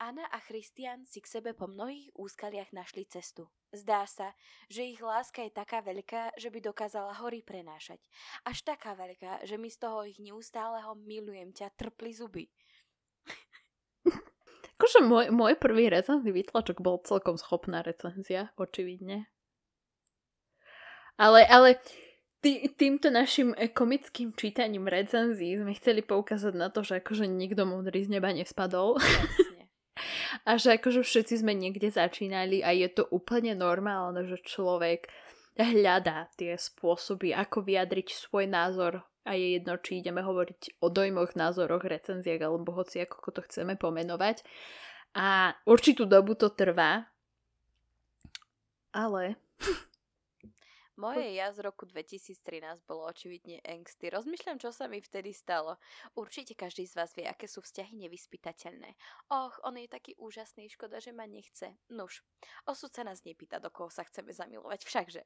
Anna a Christian si k sebe po mnohých úskaliach našli cestu. Zdá sa, že ich láska je taká veľká, že by dokázala hory prenášať. Až taká veľká, že mi z toho ich neustáleho milujem ťa trpli zuby. Akože môj, môj prvý recenzný výtlačok bol celkom schopná recenzia, očividne. Ale, ale tý, týmto našim e, komickým čítaním recenzií sme chceli poukázať na to, že akože nikto múdry z neba nespadol. a že akože všetci sme niekde začínali a je to úplne normálne, že človek hľadá tie spôsoby, ako vyjadriť svoj názor a je jedno, či ideme hovoriť o dojmoch, názoroch, recenziách alebo hoci ako to chceme pomenovať. A určitú dobu to trvá, Ale moje ja z roku 2013 bolo očividne angsty. Rozmýšľam, čo sa mi vtedy stalo. Určite každý z vás vie, aké sú vzťahy nevyspytateľné. Och, on je taký úžasný, škoda, že ma nechce. Nuž, osud sa nás nepýta, do koho sa chceme zamilovať, všakže.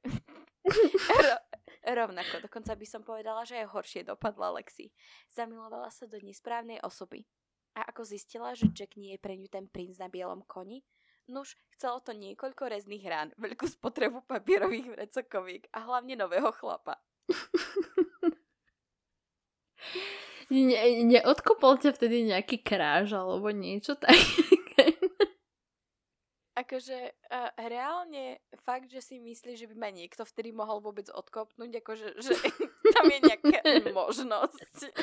Ro- rovnako, dokonca by som povedala, že je horšie dopadla Lexi. Zamilovala sa do nesprávnej osoby. A ako zistila, že Jack nie je pre ňu ten princ na bielom koni, Nuž, chcelo to niekoľko rezných rán, veľkú spotrebu papierových vrecokovík a hlavne nového chlapa. ne, neodkopol ťa vtedy nejaký kráž alebo niečo také? akože uh, reálne fakt, že si myslíš, že by ma niekto vtedy mohol vôbec odkopnúť, akože že tam je nejaká možnosť.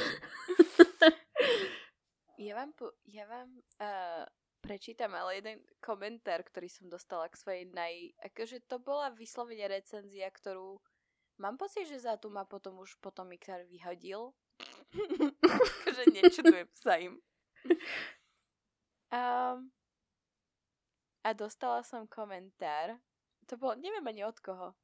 ja vám, po, ja vám uh, prečítam, ale jeden komentár, ktorý som dostala k svojej naj... Akože to bola vyslovene recenzia, ktorú mám pocit, že za tu ma potom už potom Miktar vyhodil. akože nečudujem sa im. Um, a dostala som komentár. To bolo, neviem ani od koho.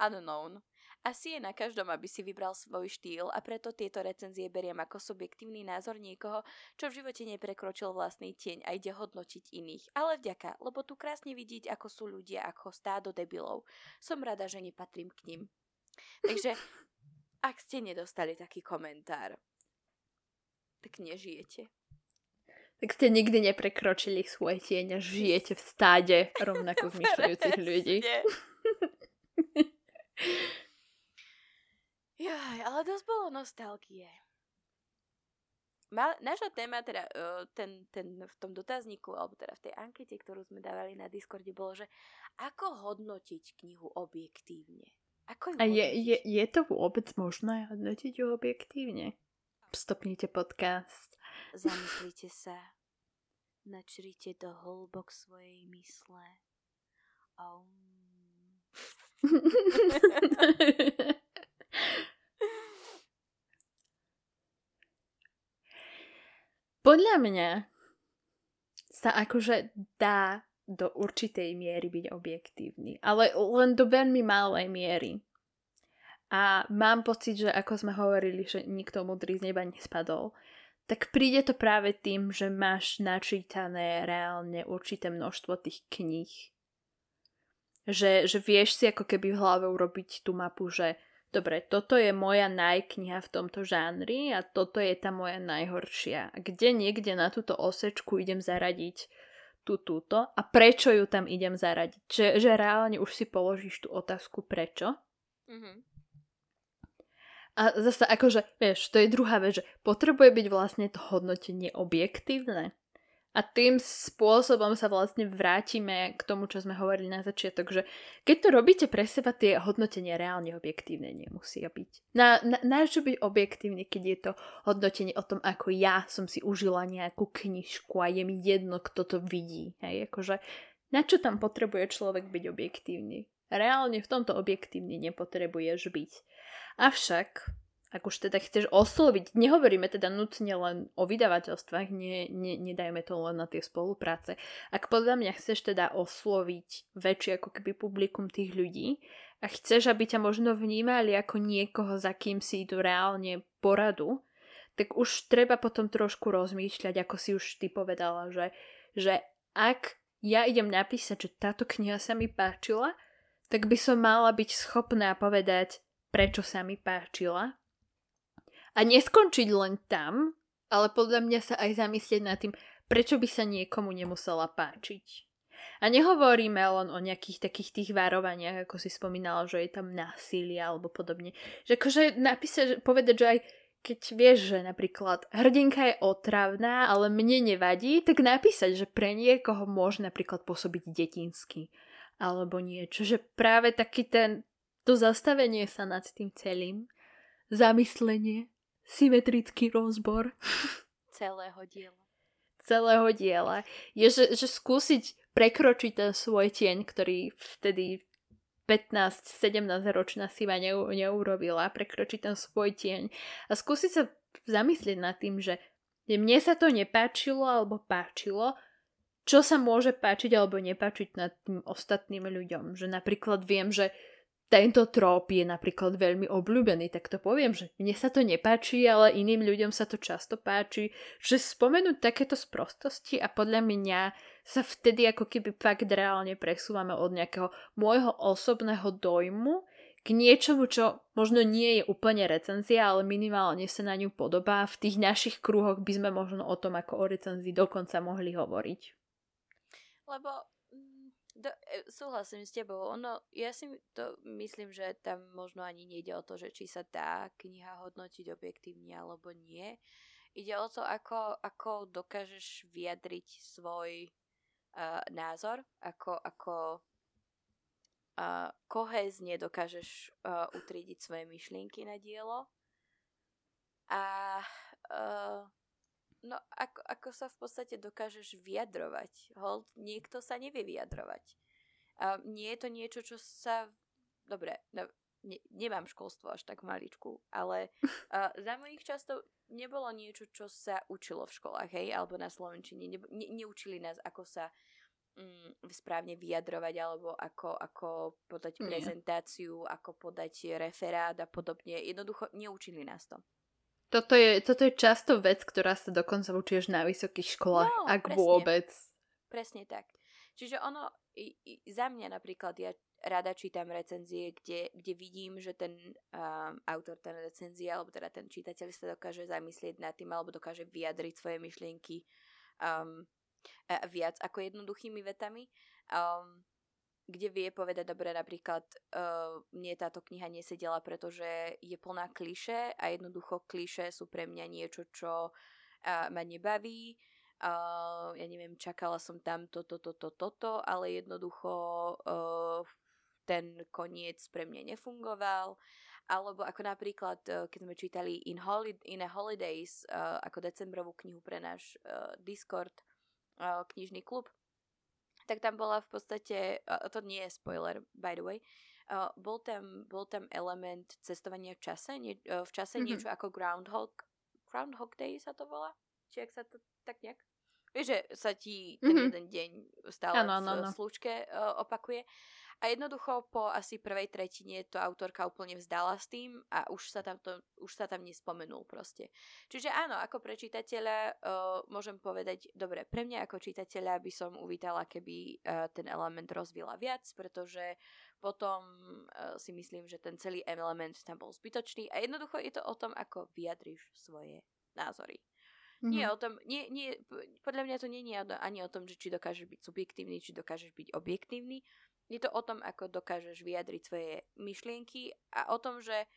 Unknown. Asi je na každom, aby si vybral svoj štýl a preto tieto recenzie beriem ako subjektívny názor niekoho, čo v živote neprekročil vlastný tieň a ide hodnotiť iných. Ale vďaka, lebo tu krásne vidieť, ako sú ľudia ako stádo debilov. Som rada, že nepatrím k ním. Takže, ak ste nedostali taký komentár, tak nežijete. Tak ste nikdy neprekročili svoj tieň a žijete v stáde rovnako zmyšľajúcich ľudí. Jaj, ale dosť bolo nostalgie. Mal, naša téma, teda uh, ten, ten v tom dotazníku, alebo teda v tej ankete, ktorú sme dávali na Discorde, bolo, že ako hodnotiť knihu objektívne? Ako ju A je, je, je to vôbec možné hodnotiť ju objektívne? Stopnite podcast. Zamyslite sa. Načrite do hĺbok svojej mysle. Um. Podľa mňa sa akože dá do určitej miery byť objektívny, ale len do veľmi malej miery. A mám pocit, že ako sme hovorili, že nikto mudrý z neba nespadol, tak príde to práve tým, že máš načítané reálne určité množstvo tých kníh. Že, že vieš si ako keby v hlave urobiť tú mapu, že dobre, toto je moja najkniha v tomto žánri a toto je tá moja najhoršia. Kde niekde na túto osečku idem zaradiť tú túto a prečo ju tam idem zaradiť. Že, že reálne už si položíš tú otázku prečo. Mm-hmm. A zase akože, vieš, to je druhá vec, že potrebuje byť vlastne to hodnotenie objektívne. A tým spôsobom sa vlastne vrátime k tomu, čo sme hovorili na začiatok, že keď to robíte pre seba, tie hodnotenia reálne objektívne nemusia byť. Na, na, na čo byť objektívne, keď je to hodnotenie o tom, ako ja som si užila nejakú knižku a je mi jedno, kto to vidí. Hej, akože, na čo tam potrebuje človek byť objektívny? Reálne v tomto objektívne nepotrebuješ byť. Avšak ak už teda chceš osloviť, nehovoríme teda nutne len o vydavateľstvách, nie, nie, nedajme to len na tie spolupráce. Ak podľa mňa chceš teda osloviť väčšie ako keby publikum tých ľudí a chceš, aby ťa možno vnímali ako niekoho, za kým si idú reálne poradu, tak už treba potom trošku rozmýšľať, ako si už ty povedala, že, že ak ja idem napísať, že táto kniha sa mi páčila, tak by som mala byť schopná povedať, prečo sa mi páčila a neskončiť len tam, ale podľa mňa sa aj zamyslieť nad tým, prečo by sa niekomu nemusela páčiť. A nehovoríme len o nejakých takých tých varovaniach, ako si spomínala, že je tam násilie alebo podobne. Že akože napísať, povedať, že aj keď vieš, že napríklad hrdinka je otravná, ale mne nevadí, tak napísať, že pre niekoho môže napríklad pôsobiť detinsky alebo niečo. Že práve taký ten, to zastavenie sa nad tým celým, zamyslenie symetrický rozbor celého diela. Celého diela. Je, že, že skúsiť prekročiť ten svoj tieň, ktorý vtedy 15-17 ročná si ma neu, neurobila, prekročiť ten svoj tieň a skúsiť sa zamyslieť nad tým, že mne sa to nepáčilo alebo páčilo, čo sa môže páčiť alebo nepáčiť nad tým ostatným ľuďom. Že napríklad viem, že tento trop je napríklad veľmi obľúbený, tak to poviem, že mne sa to nepáči, ale iným ľuďom sa to často páči, že spomenúť takéto sprostosti a podľa mňa sa vtedy ako keby fakt reálne presúvame od nejakého môjho osobného dojmu k niečomu, čo možno nie je úplne recenzia, ale minimálne sa na ňu podobá. V tých našich kruhoch by sme možno o tom ako o recenzii dokonca mohli hovoriť. Lebo do, e, súhlasím s tebou. Ono, ja si to myslím, že tam možno ani nejde o to, že či sa dá kniha hodnotiť objektívne alebo nie. Ide o to, ako, ako dokážeš vyjadriť svoj uh, názor, ako, ako uh, kohezne dokážeš uh, utriediť svoje myšlienky na dielo. A uh, No, ako, ako sa v podstate dokážeš vyjadrovať? Hold, niekto sa nevie vyjadrovať. A nie je to niečo, čo sa... Dobre, no, ne, nemám školstvo až tak maličku, ale uh, za mojich časov nebolo niečo, čo sa učilo v školách, hej, alebo na Slovenčine. Ne, ne, neučili nás, ako sa mm, správne vyjadrovať, alebo ako, ako podať prezentáciu, ako podať referát a podobne. Jednoducho neučili nás to. Toto je, toto je často vec, ktorá sa dokonca učí až na vysokých školách, no, ak presne. vôbec. Presne tak. Čiže ono, i, i, za mňa napríklad, ja rada čítam recenzie, kde, kde vidím, že ten um, autor ten recenzie, alebo teda ten čítateľ sa dokáže zamyslieť nad tým, alebo dokáže vyjadriť svoje myšlienky um, viac ako jednoduchými vetami. Um, kde vie povedať dobre napríklad uh, mne táto kniha nesedela, pretože je plná kliše a jednoducho kliše sú pre mňa niečo, čo uh, ma nebaví. Uh, ja neviem, čakala som tam toto, toto, toto, ale jednoducho uh, ten koniec pre mňa nefungoval. Alebo ako napríklad, uh, keď sme čítali In, Holi- In a Holidays, uh, ako decembrovú knihu pre náš uh, Discord, uh, knižný klub, tak tam bola v podstate, to nie je spoiler, by the way, uh, bol, tam, bol tam element cestovania v čase, nie, uh, v čase mm-hmm. niečo ako Groundhog, Groundhog Day sa to volá? Či ak sa to tak nejak? Vieš, že sa ti ten mm-hmm. jeden deň stále ano, v ano, slučke uh, opakuje. A jednoducho po asi prvej tretine to autorka úplne vzdala s tým a už sa tam, to, už sa tam nespomenul proste. Čiže áno, ako pre čitateľa uh, môžem povedať, dobre, pre mňa ako čitateľa by som uvítala, keby uh, ten element rozvila viac, pretože potom uh, si myslím, že ten celý element tam bol zbytočný a jednoducho je to o tom, ako vyjadriš svoje názory. Mm-hmm. Nie o tom, nie, nie, podľa mňa to nie je ani o tom, že či dokážeš byť subjektívny, či dokážeš byť objektívny. Je to o tom, ako dokážeš vyjadriť svoje myšlienky a o tom, že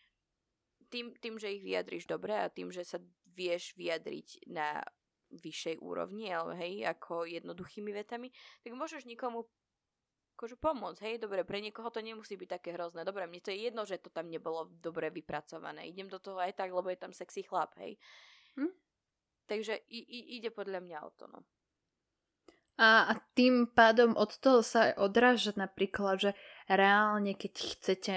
tým, tým, že ich vyjadriš dobre a tým, že sa vieš vyjadriť na vyššej úrovni, ale hej, ako jednoduchými vetami, tak môžeš nikomu akože pomôcť, hej, dobre, pre niekoho to nemusí byť také hrozné, dobre, mne to je jedno, že to tam nebolo dobre vypracované, idem do toho aj tak, lebo je tam sexy chlap, hej. Hm? Takže i, i, ide podľa mňa o to, no. A, tým pádom od toho sa aj odráža napríklad, že reálne, keď chcete...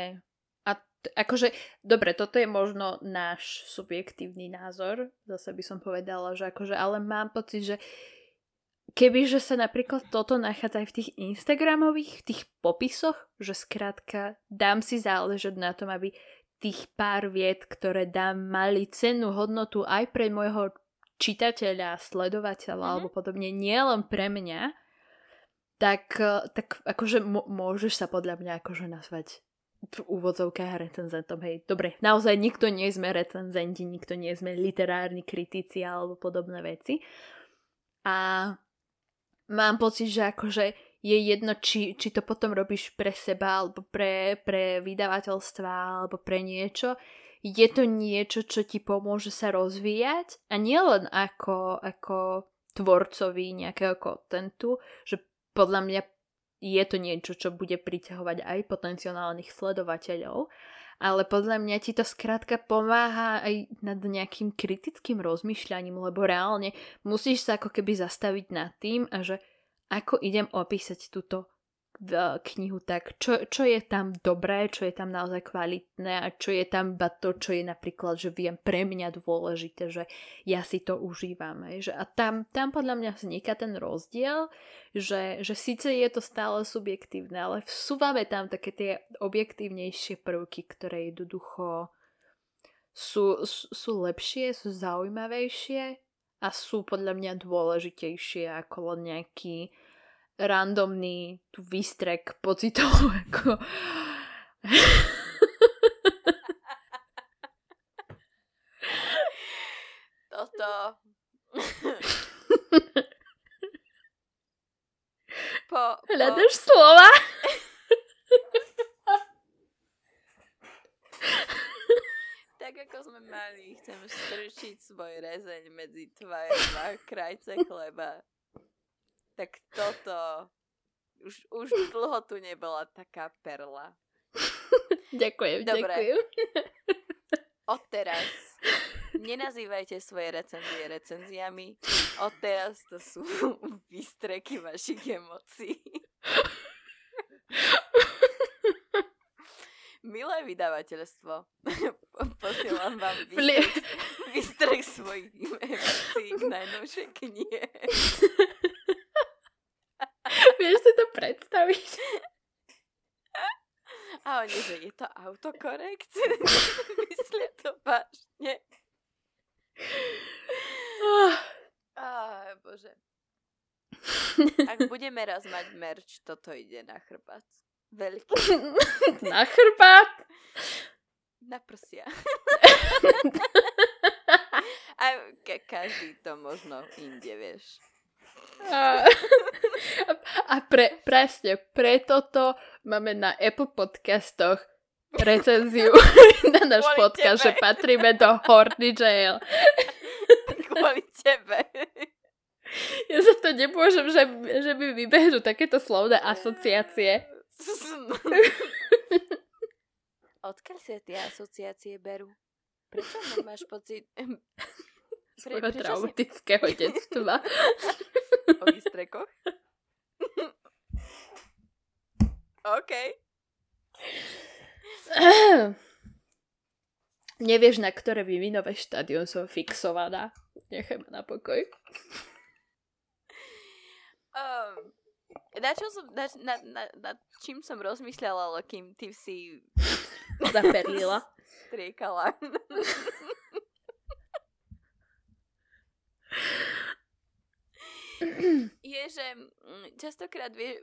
A akože, dobre, toto je možno náš subjektívny názor, zase by som povedala, že akože, ale mám pocit, že kebyže sa napríklad toto nachádza aj v tých Instagramových, tých popisoch, že skrátka dám si záležať na tom, aby tých pár vied, ktoré dám, mali cennú hodnotu aj pre môjho čitateľa, sledovateľa mm-hmm. alebo podobne, nielen pre mňa, tak, e, tak akože môžeš sa podľa mňa akože nazvať v úvodzovkách recenzentom. Hej, dobre, naozaj nikto nie sme recenzenti, nikto nie sme literárni kritici alebo podobné veci. A mám pocit, že akože je jedno, či, či to potom robíš pre seba, alebo pre, pre vydavateľstva, alebo pre niečo je to niečo, čo ti pomôže sa rozvíjať? A nielen ako, ako tvorcovi nejakého kontentu, že podľa mňa je to niečo, čo bude priťahovať aj potenciálnych sledovateľov, ale podľa mňa ti to skrátka pomáha aj nad nejakým kritickým rozmýšľaním, lebo reálne musíš sa ako keby zastaviť nad tým a že ako idem opísať túto knihu tak, čo, čo je tam dobré, čo je tam naozaj kvalitné a čo je tam iba to, čo je napríklad, že viem pre mňa dôležité, že ja si to užívam. Že a tam, tam podľa mňa vzniká ten rozdiel, že, že síce je to stále subjektívne, ale vsúvame tam také tie objektívnejšie prvky, ktoré jednoducho sú, sú lepšie, sú zaujímavejšie a sú podľa mňa dôležitejšie ako len nejaký randomný tu výstrek pocitov ako... Toto... po, po... Hľadaš slova? tak ako sme mali, chcem strčiť svoj rezeň medzi tvoje dva krajce chleba. Tak toto už, už dlho tu nebola taká perla. ďakujem, Dobre. ďakujem. Odteraz nenazývajte svoje recenzie recenziami. Odteraz to sú výstreky vašich emócií. Milé vydavateľstvo, posielam vám výstrek, výstrek svojich emócií k najnovšej knihe. Vieš si to predstaviť? A oni, že je to autokorekt? Myslia to vážne. Oh. Oh, bože. Ak budeme raz mať merch, toto ide na chrbát. Veľký. Na chrbát? Na prsia. A ka- každý to možno inde, vieš. A, a pre, presne, preto to máme na Apple podcastoch recenziu na náš Kvôli podcast, tebe. že patríme do Horny Jail. Kvôli tebe. Ja sa to nemôžem, že, že mi vybehnú takéto slovné asociácie. Odkiaľ sa tie asociácie berú? Prečo nemáš pocit... Pre, Svojho traumatického si... detstva. o výstrekoch? OK. Nevieš, na ktoré vývinové štádium som fixovaná. Nechaj ma na pokoj. Um, na čo som, na, na, na, na čím som rozmýšľala, ale kým ty si zaperlila. Striekala. je, že mm, častokrát, vie,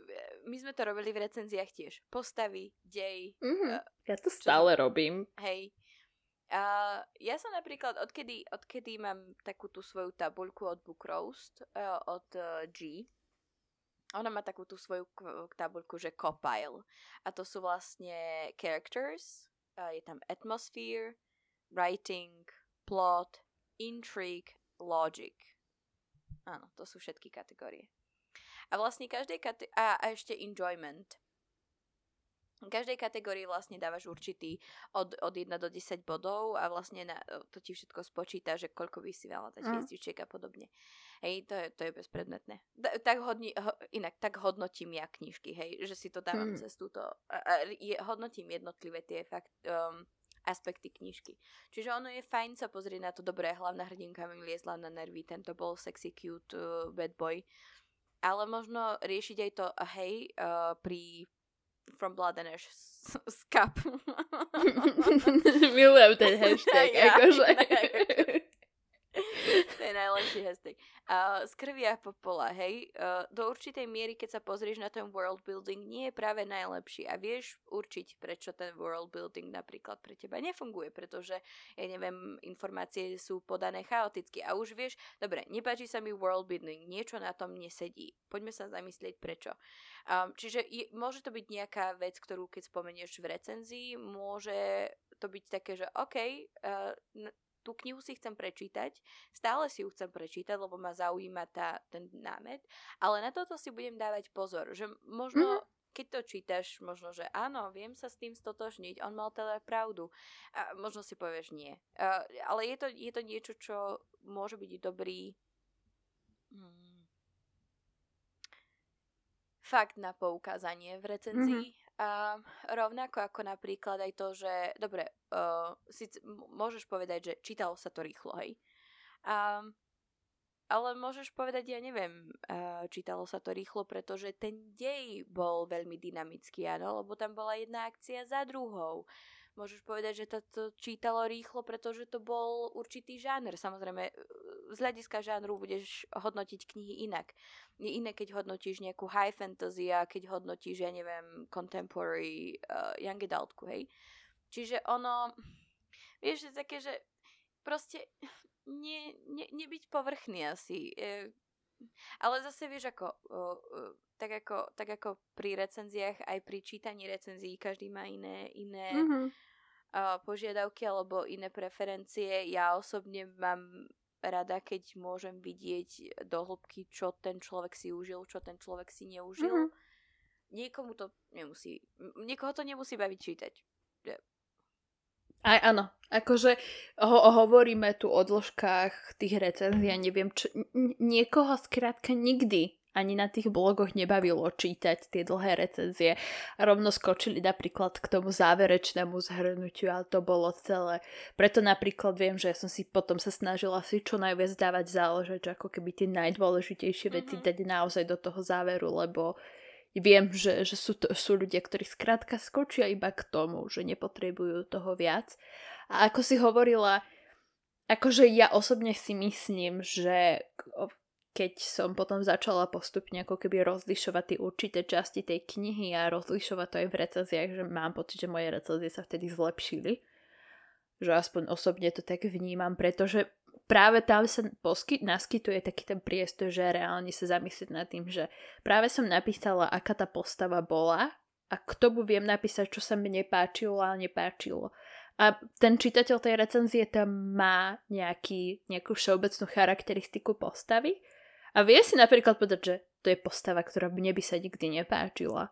my sme to robili v recenziách tiež. Postavy, dej. Mm-hmm. Uh, ja to stále čo, robím. Hej. Uh, ja som napríklad, odkedy, odkedy mám takú tú svoju tabuľku od Book Roast, uh, od uh, G, ona má takú tú svoju tabuľku, že copile. A to sú vlastne characters, uh, je tam atmosphere, writing, plot, intrigue, logic. Áno, to sú všetky kategórie. A vlastne každej kategórii... A, a ešte enjoyment. V každej kategórii vlastne dávaš určitý od, od 1 do 10 bodov a vlastne na, to ti všetko spočíta, že koľko by si veľa dať mm. a podobne. Hej, to je, to je bezpredmetné. Da, tak hodni, ho, inak, tak hodnotím ja knižky, hej, že si to dávam mm. cez túto... A, a, je, hodnotím jednotlivé tie fakt, um, aspekty knižky. Čiže ono je fajn sa pozrieť na to, dobré, hlavná hrdinka mi liezla na nervy, tento bol sexy, cute uh, bad boy. Ale možno riešiť aj to, hej, uh, pri From Blood and Ash Scap. Milujem ten hashtag, ja, akože. Je najlepší hashtag. Uh, z krvi a popola, hej. Uh, do určitej miery, keď sa pozrieš na ten world building, nie je práve najlepší a vieš určiť, prečo ten world building napríklad pre teba nefunguje, pretože, ja neviem, informácie sú podané chaoticky a už vieš, dobre, nepáči sa mi world building, niečo na tom nesedí. Poďme sa zamyslieť prečo. Um, čiže je, môže to byť nejaká vec, ktorú keď spomenieš v recenzii, môže to byť také, že OK, uh, tú knihu si chcem prečítať, stále si ju chcem prečítať, lebo ma zaujíma tá, ten námet, ale na toto si budem dávať pozor, že možno mm-hmm keď to čítaš, možno, že áno, viem sa s tým stotožniť, on mal teda pravdu. A možno si povieš nie. Uh, ale je to, je to niečo, čo môže byť dobrý hmm, fakt na poukázanie v recenzii. Mm-hmm. A rovnako ako napríklad aj to, že dobre, uh, si, môžeš povedať, že čítalo sa to rýchlo, hej. A, ale môžeš povedať, ja neviem, uh, čítalo sa to rýchlo, pretože ten dej bol veľmi dynamický, áno, lebo tam bola jedna akcia za druhou. Môžeš povedať, že to čítalo rýchlo, pretože to bol určitý žáner. Samozrejme, z hľadiska žánru budeš hodnotiť knihy inak. Je iné, keď hodnotíš nejakú high fantasy a keď hodnotíš, ja neviem, contemporary uh, young adultku, hej. Čiže ono, vieš, je také, že proste nie, nie, nebyť povrchný asi. E, ale zase vieš, ako, uh, uh, tak ako, tak ako pri recenziách, aj pri čítaní recenzií každý má iné, iné mm-hmm. uh, požiadavky alebo iné preferencie. Ja osobne mám rada, keď môžem vidieť do hĺbky, čo ten človek si užil, čo ten človek si neužil. Mm-hmm. Niekomu to nemusí, niekoho to nemusí baviť čítať. Aj áno, akože ho, hovoríme tu o dĺžkách tých recenzií a neviem čo, niekoho skrátka nikdy ani na tých blogoch nebavilo čítať tie dlhé recenzie. A rovno skočili napríklad k tomu záverečnému zhrnutiu a to bolo celé. Preto napríklad viem, že ja som si potom sa snažila si čo najviac dávať záležať, ako keby tie najdôležitejšie veci mm-hmm. dať naozaj do toho záveru, lebo viem, že, že sú, to, sú ľudia, ktorí skrátka skočia iba k tomu, že nepotrebujú toho viac. A ako si hovorila, akože ja osobne si myslím, že keď som potom začala postupne ako keby rozlišovať tie určité časti tej knihy a rozlišovať to aj v recenziách, že mám pocit, že moje recenzie sa vtedy zlepšili. Že aspoň osobne to tak vnímam, pretože práve tam sa posky, naskytuje taký ten priestor, že reálne sa zamyslieť nad tým, že práve som napísala, aká tá postava bola a k tomu viem napísať, čo sa mi nepáčilo a nepáčilo. A ten čitateľ tej recenzie tam má nejaký, nejakú všeobecnú charakteristiku postavy a vie si napríklad povedať, že to je postava, ktorá mne by sa nikdy nepáčila.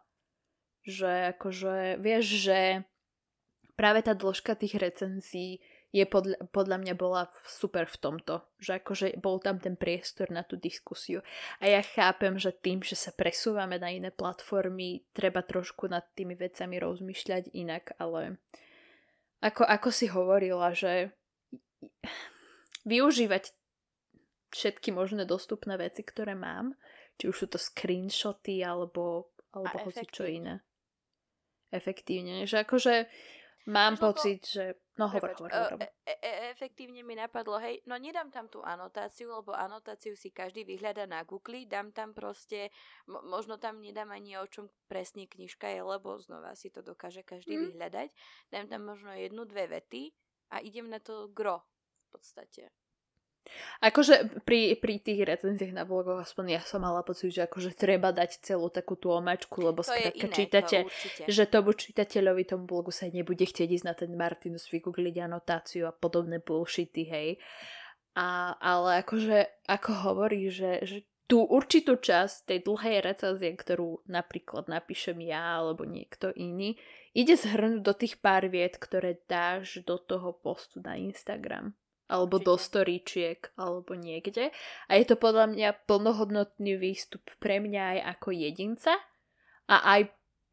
Že akože, vieš, že práve tá dĺžka tých recenzií je podľa, podľa mňa bola super v tomto, že akože bol tam ten priestor na tú diskusiu. A ja chápem, že tým, že sa presúvame na iné platformy, treba trošku nad tými vecami rozmýšľať inak, ale ako, ako si hovorila, že využívať všetky možné dostupné veci, ktoré mám. Či už sú to screenshoty alebo, alebo hoci čo iné. Efektívne. Že akože mám Možno pocit, že... No hovor, hovor, hovor. E- e-, e- efektívne mi napadlo, hej, no nedám tam tú anotáciu, lebo anotáciu si každý vyhľada na Google, dám tam proste, mo- možno tam nedám ani o čom presne knižka je, lebo znova si to dokáže každý mm. vyhľadať. Dám tam možno jednu, dve vety a idem na to gro v podstate. Akože pri, pri tých recenziách na blogoch aspoň ja som mala pocit, že akože treba dať celú takú tú omačku, lebo skrátka čítate, to že tomu čitateľovi tomu blogu sa nebude chcieť ísť na ten Martinus vygoogliť anotáciu a podobné bullshity, hej. A, ale akože, ako hovorí, že, že tú určitú časť tej dlhej recenzie, ktorú napríklad napíšem ja alebo niekto iný, ide zhrnúť do tých pár viet, ktoré dáš do toho postu na Instagram alebo do storíčiek, alebo niekde. A je to podľa mňa plnohodnotný výstup pre mňa aj ako jedinca a aj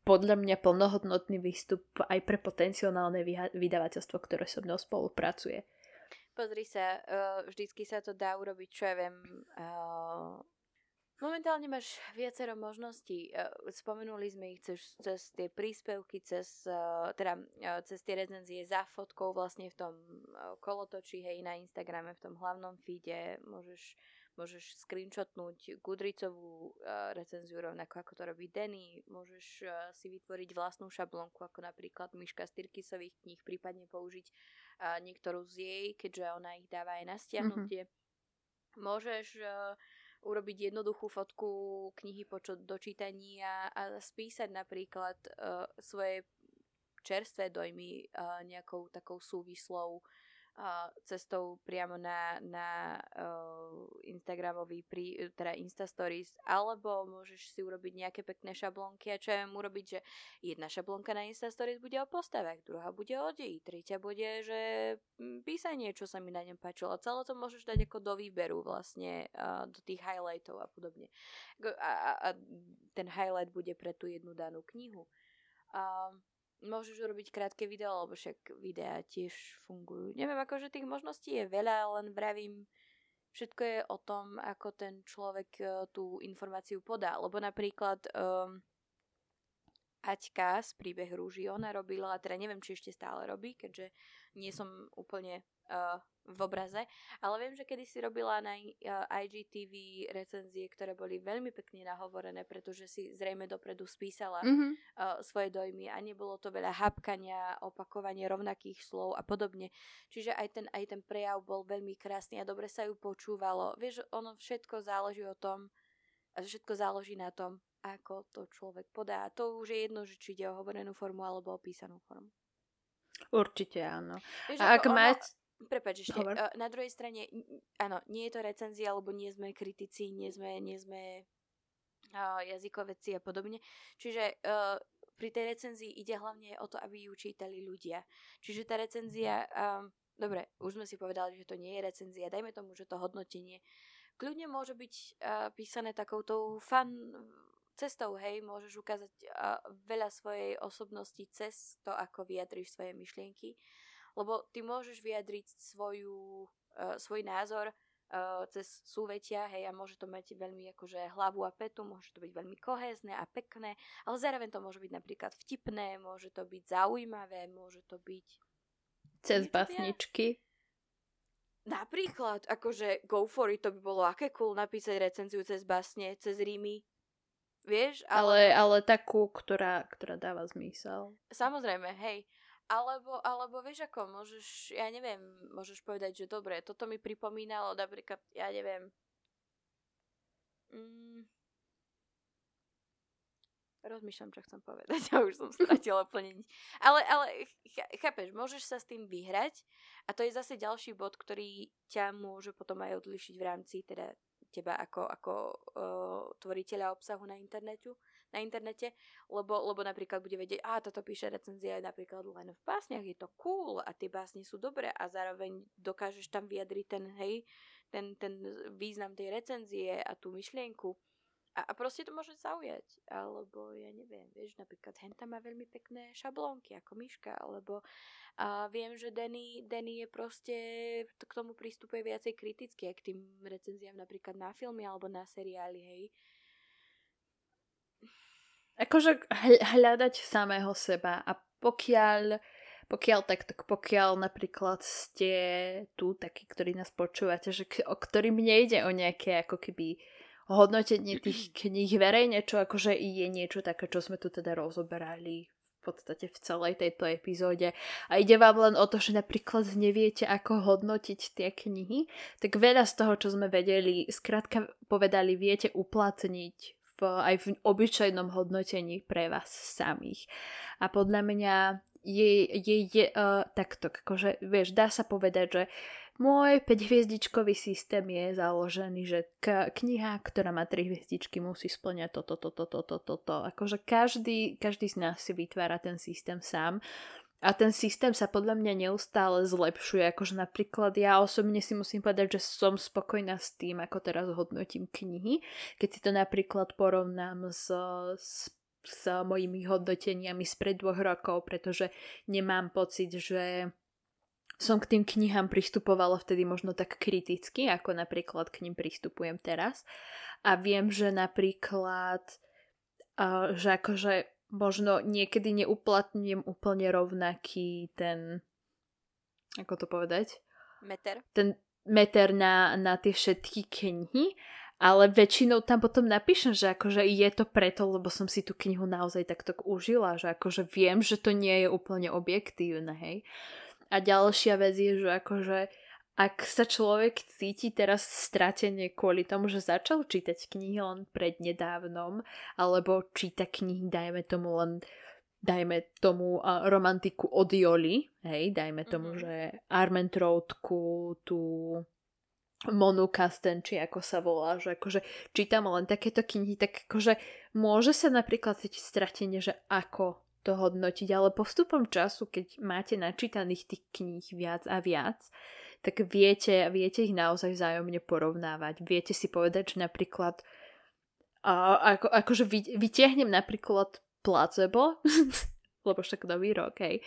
podľa mňa plnohodnotný výstup aj pre potenciálne vydavateľstvo, ktoré so mnou spolupracuje. Pozri sa, uh, vždycky sa to dá urobiť, čo ja viem, uh, Momentálne máš viacero možností. E, spomenuli sme ich cez, cez tie príspevky, cez, e, teda, e, cez tie recenzie za fotkou vlastne v tom kolotoči, hej, na Instagrame, v tom hlavnom feede. Môžeš, môžeš screenshotnúť Goodreadsovú recenziu rovnako ako to robí Denny. Môžeš si vytvoriť vlastnú šablónku, ako napríklad Myška z Tyrkisových kníh, prípadne použiť niektorú z jej, keďže ona ich dáva aj na stiahnutie. Mm-hmm. Môžeš uh, urobiť jednoduchú fotku knihy po dočítaní a, a spísať napríklad uh, svoje čerstvé dojmy uh, nejakou takou súvislou uh, cestou priamo na, na uh, Instagramový, prí, teda Insta alebo môžeš si urobiť nejaké pekné šablónky a čo ja viem urobiť, že jedna šablónka na Insta bude o postavách, druhá bude o deji, tretia bude, že písanie, čo sa mi na ňom páčilo. A celé to môžeš dať ako do výberu vlastne uh, do tých highlightov a podobne. A, a, a ten highlight bude pre tú jednu danú knihu. Um, môžeš urobiť krátke video, lebo však videá tiež fungujú. Neviem, akože tých možností je veľa, len vravím, všetko je o tom, ako ten človek uh, tú informáciu podá. Lebo napríklad um, Aťka z príbeh rúži, ona robila, teda neviem, či ešte stále robí, keďže nie som úplne uh, v obraze, ale viem, že kedy si robila na IGTV recenzie, ktoré boli veľmi pekne nahovorené, pretože si zrejme dopredu spísala mm-hmm. uh, svoje dojmy a nebolo to veľa hapkania, opakovanie rovnakých slov a podobne. Čiže aj ten, aj ten prejav bol veľmi krásny a dobre sa ju počúvalo. Vieš, ono všetko záleží o tom, a všetko záleží na tom, ako to človek podá. A to už je jedno, že či ide o hovorenú formu alebo o písanú formu. Určite áno. Vieš, a ak ono, mať... Prepač, ešte, Hovor. Uh, na druhej strane, áno, nie je to recenzia, lebo nie sme kritici, nie sme, nie sme uh, jazykovedci a podobne. Čiže uh, pri tej recenzii ide hlavne o to, aby ju čítali ľudia. Čiže tá recenzia, um, dobre, už sme si povedali, že to nie je recenzia, dajme tomu, že to hodnotenie kľudne môže byť uh, písané takoutou fan cestou, hej, môžeš ukázať uh, veľa svojej osobnosti cez to, ako vyjadríš svoje myšlienky lebo ty môžeš vyjadriť svoju, uh, svoj názor uh, cez súvetia, hej, a môže to mať veľmi akože hlavu a petu, môže to byť veľmi kohézne a pekné, ale zároveň to môže byť napríklad vtipné, môže to byť zaujímavé, môže to byť... Cez basničky. Napríklad, akože go for it, to by bolo aké cool napísať recenziu cez basne, cez rímy. Vieš? Ale, ale, ale takú, ktorá, ktorá dáva zmysel. Samozrejme, hej. Alebo, alebo vieš ako, môžeš, ja neviem, môžeš povedať, že dobre, toto mi pripomínalo napríklad, ja neviem, mm, rozmýšľam, čo chcem povedať a už som stratila úplne nič. Ale, ale chápeš, môžeš sa s tým vyhrať a to je zase ďalší bod, ktorý ťa môže potom aj odlišiť v rámci teda teba ako, ako uh, tvoriteľa obsahu na internetu na internete, lebo, lebo napríklad bude vedieť, a toto píše recenzia napríklad len v básniach, je to cool a tie básne sú dobré a zároveň dokážeš tam vyjadriť ten, hej, ten, ten význam tej recenzie a tú myšlienku. A, a proste to môže zaujať. Alebo ja neviem, vieš, napríklad Henta má veľmi pekné šablónky ako myška, alebo a viem, že Danny, Danny je proste k tomu prístupuje viacej kriticky, k tým recenziám napríklad na filmy alebo na seriály, hej akože hľadať samého seba a pokiaľ pokiaľ tak, tak pokiaľ napríklad ste tu takí, ktorí nás počúvate, že k, o ktorým nejde o nejaké ako keby hodnotenie tých kníh verejne, čo akože je niečo také, čo sme tu teda rozoberali v podstate v celej tejto epizóde. A ide vám len o to, že napríklad neviete, ako hodnotiť tie knihy, tak veľa z toho, čo sme vedeli, skrátka povedali, viete uplatniť v, aj v obyčajnom hodnotení pre vás samých. A podľa mňa je, je, je uh, takto, akože, vieš, dá sa povedať, že môj 5-hviezdičkový systém je založený, že k- kniha, ktorá má 3 hviezdičky, musí splňať toto, toto, toto, toto, toto. Akože každý, každý z nás si vytvára ten systém sám a ten systém sa podľa mňa neustále zlepšuje. Akože napríklad ja osobne si musím povedať, že som spokojná s tým, ako teraz hodnotím knihy. Keď si to napríklad porovnám s, s s mojimi hodnoteniami spred dvoch rokov, pretože nemám pocit, že som k tým knihám pristupovala vtedy možno tak kriticky, ako napríklad k ním pristupujem teraz. A viem, že napríklad, že akože možno niekedy neuplatním úplne rovnaký ten, ako to povedať? Meter. Ten meter na, na tie všetky knihy, ale väčšinou tam potom napíšem, že akože je to preto, lebo som si tú knihu naozaj takto užila, že akože viem, že to nie je úplne objektívne, hej. A ďalšia vec je, že akože ak sa človek cíti teraz stratene kvôli tomu, že začal čítať knihy len prednedávnom, alebo číta knihy, dajme tomu len dajme tomu uh, romantiku od Joli, hej, dajme tomu, mm-hmm. že Armentroutku, tú Monu Kasten, či ako sa volá, že akože čítam len takéto knihy, tak akože môže sa napríklad cítiť stratenie, že ako to hodnotiť, ale postupom času, keď máte načítaných tých kníh viac a viac, tak viete, viete ich naozaj vzájomne porovnávať. Viete si povedať, že napríklad a, ako, akože vy, vytiahnem napríklad placebo, lebo však nový rok, hej,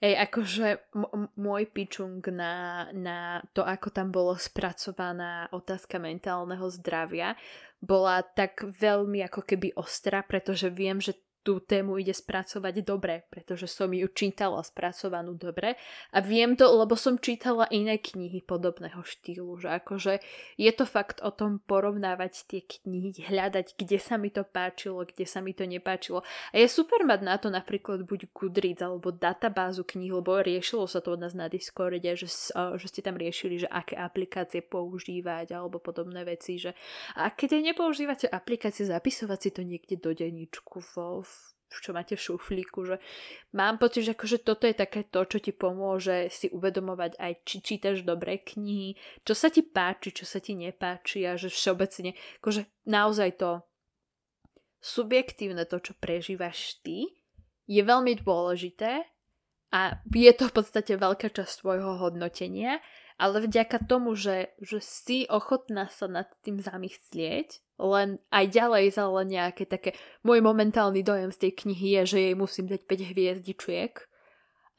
Ej, akože m- môj pičung na, na to, ako tam bolo spracovaná otázka mentálneho zdravia, bola tak veľmi ako keby ostrá, pretože viem, že tú tému ide spracovať dobre, pretože som ju čítala spracovanú dobre a viem to, lebo som čítala iné knihy podobného štýlu, že akože je to fakt o tom porovnávať tie knihy, hľadať, kde sa mi to páčilo, kde sa mi to nepáčilo. A je super mať na to napríklad buď Goodreads alebo databázu kníh, lebo riešilo sa to od nás na Discorde, že, že ste tam riešili, že aké aplikácie používať alebo podobné veci, že a keď nepoužívate aplikácie, zapisovať si to niekde do denníčku vo, čo máte v šuflíku, že mám pocit, že akože toto je také to, čo ti pomôže si uvedomovať aj, či čítaš dobré knihy, čo sa ti páči, čo sa ti nepáči a že všeobecne, akože naozaj to subjektívne to, čo prežívaš ty, je veľmi dôležité a je to v podstate veľká časť tvojho hodnotenia ale vďaka tomu, že, že si ochotná sa nad tým zamyslieť, len aj ďalej za len nejaké také... Môj momentálny dojem z tej knihy je, že jej musím dať 5 hviezdičiek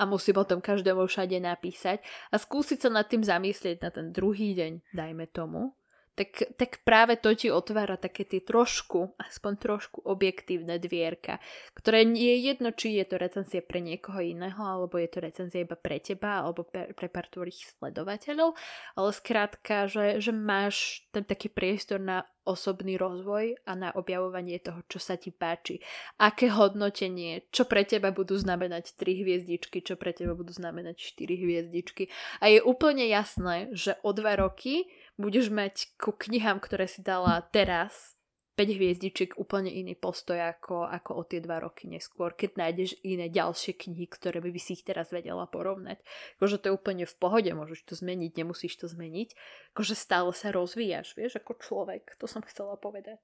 a musím o tom každému všade napísať a skúsiť sa nad tým zamyslieť na ten druhý deň, dajme tomu tak, tak práve to ti otvára také tie trošku, aspoň trošku objektívne dvierka, ktoré nie je jedno, či je to recenzie pre niekoho iného, alebo je to recenzia iba pre teba, alebo pre, pre pár tvojich sledovateľov, ale skrátka, že, že máš ten taký priestor na osobný rozvoj a na objavovanie toho, čo sa ti páči. Aké hodnotenie, čo pre teba budú znamenať 3 hviezdičky, čo pre teba budú znamenať 4 hviezdičky. A je úplne jasné, že o dva roky budeš mať ku knihám, ktoré si dala teraz 5 hviezdičiek úplne iný postoj ako, ako o tie 2 roky neskôr, keď nájdeš iné ďalšie knihy, ktoré by, by si ich teraz vedela porovnať. Akože to je úplne v pohode, môžeš to zmeniť, nemusíš to zmeniť. Akože stále sa rozvíjaš, vieš, ako človek. To som chcela povedať.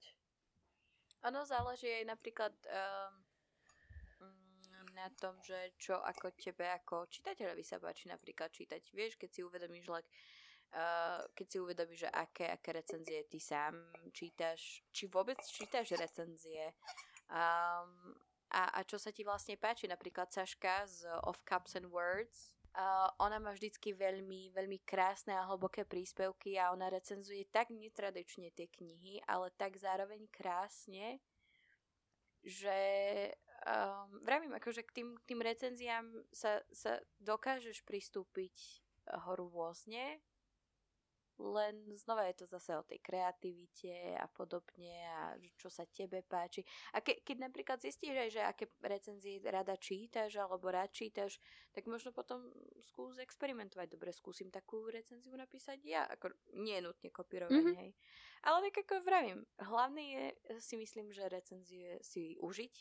Ono záleží aj napríklad um, na tom, že čo ako tebe ako čitateľovi sa páči napríklad čítať. Vieš, keď si uvedomíš, like, Uh, keď si uvedomíš, že aké, aké recenzie ty sám čítaš, či vôbec čítaš recenzie. Um, a, a čo sa ti vlastne páči. Napríklad Saška z Of Cups and Words, uh, ona má vždycky veľmi, veľmi krásne a hlboké príspevky a ona recenzuje tak netradične tie knihy, ale tak zároveň krásne, že um, vravím, akože k tým, k tým recenziám sa, sa dokážeš pristúpiť rôzne len znova je to zase o tej kreativite a podobne a čo sa tebe páči. A ke, keď napríklad zistíš aj, že aké recenzie rada čítaš alebo rád čítaš, tak možno potom skús experimentovať. Dobre, skúsim takú recenziu napísať ja. Ako, nie nutne kopírovať, mm-hmm. hej. Ale tak ako vravím, hlavné je, si myslím, že recenzie si užiť.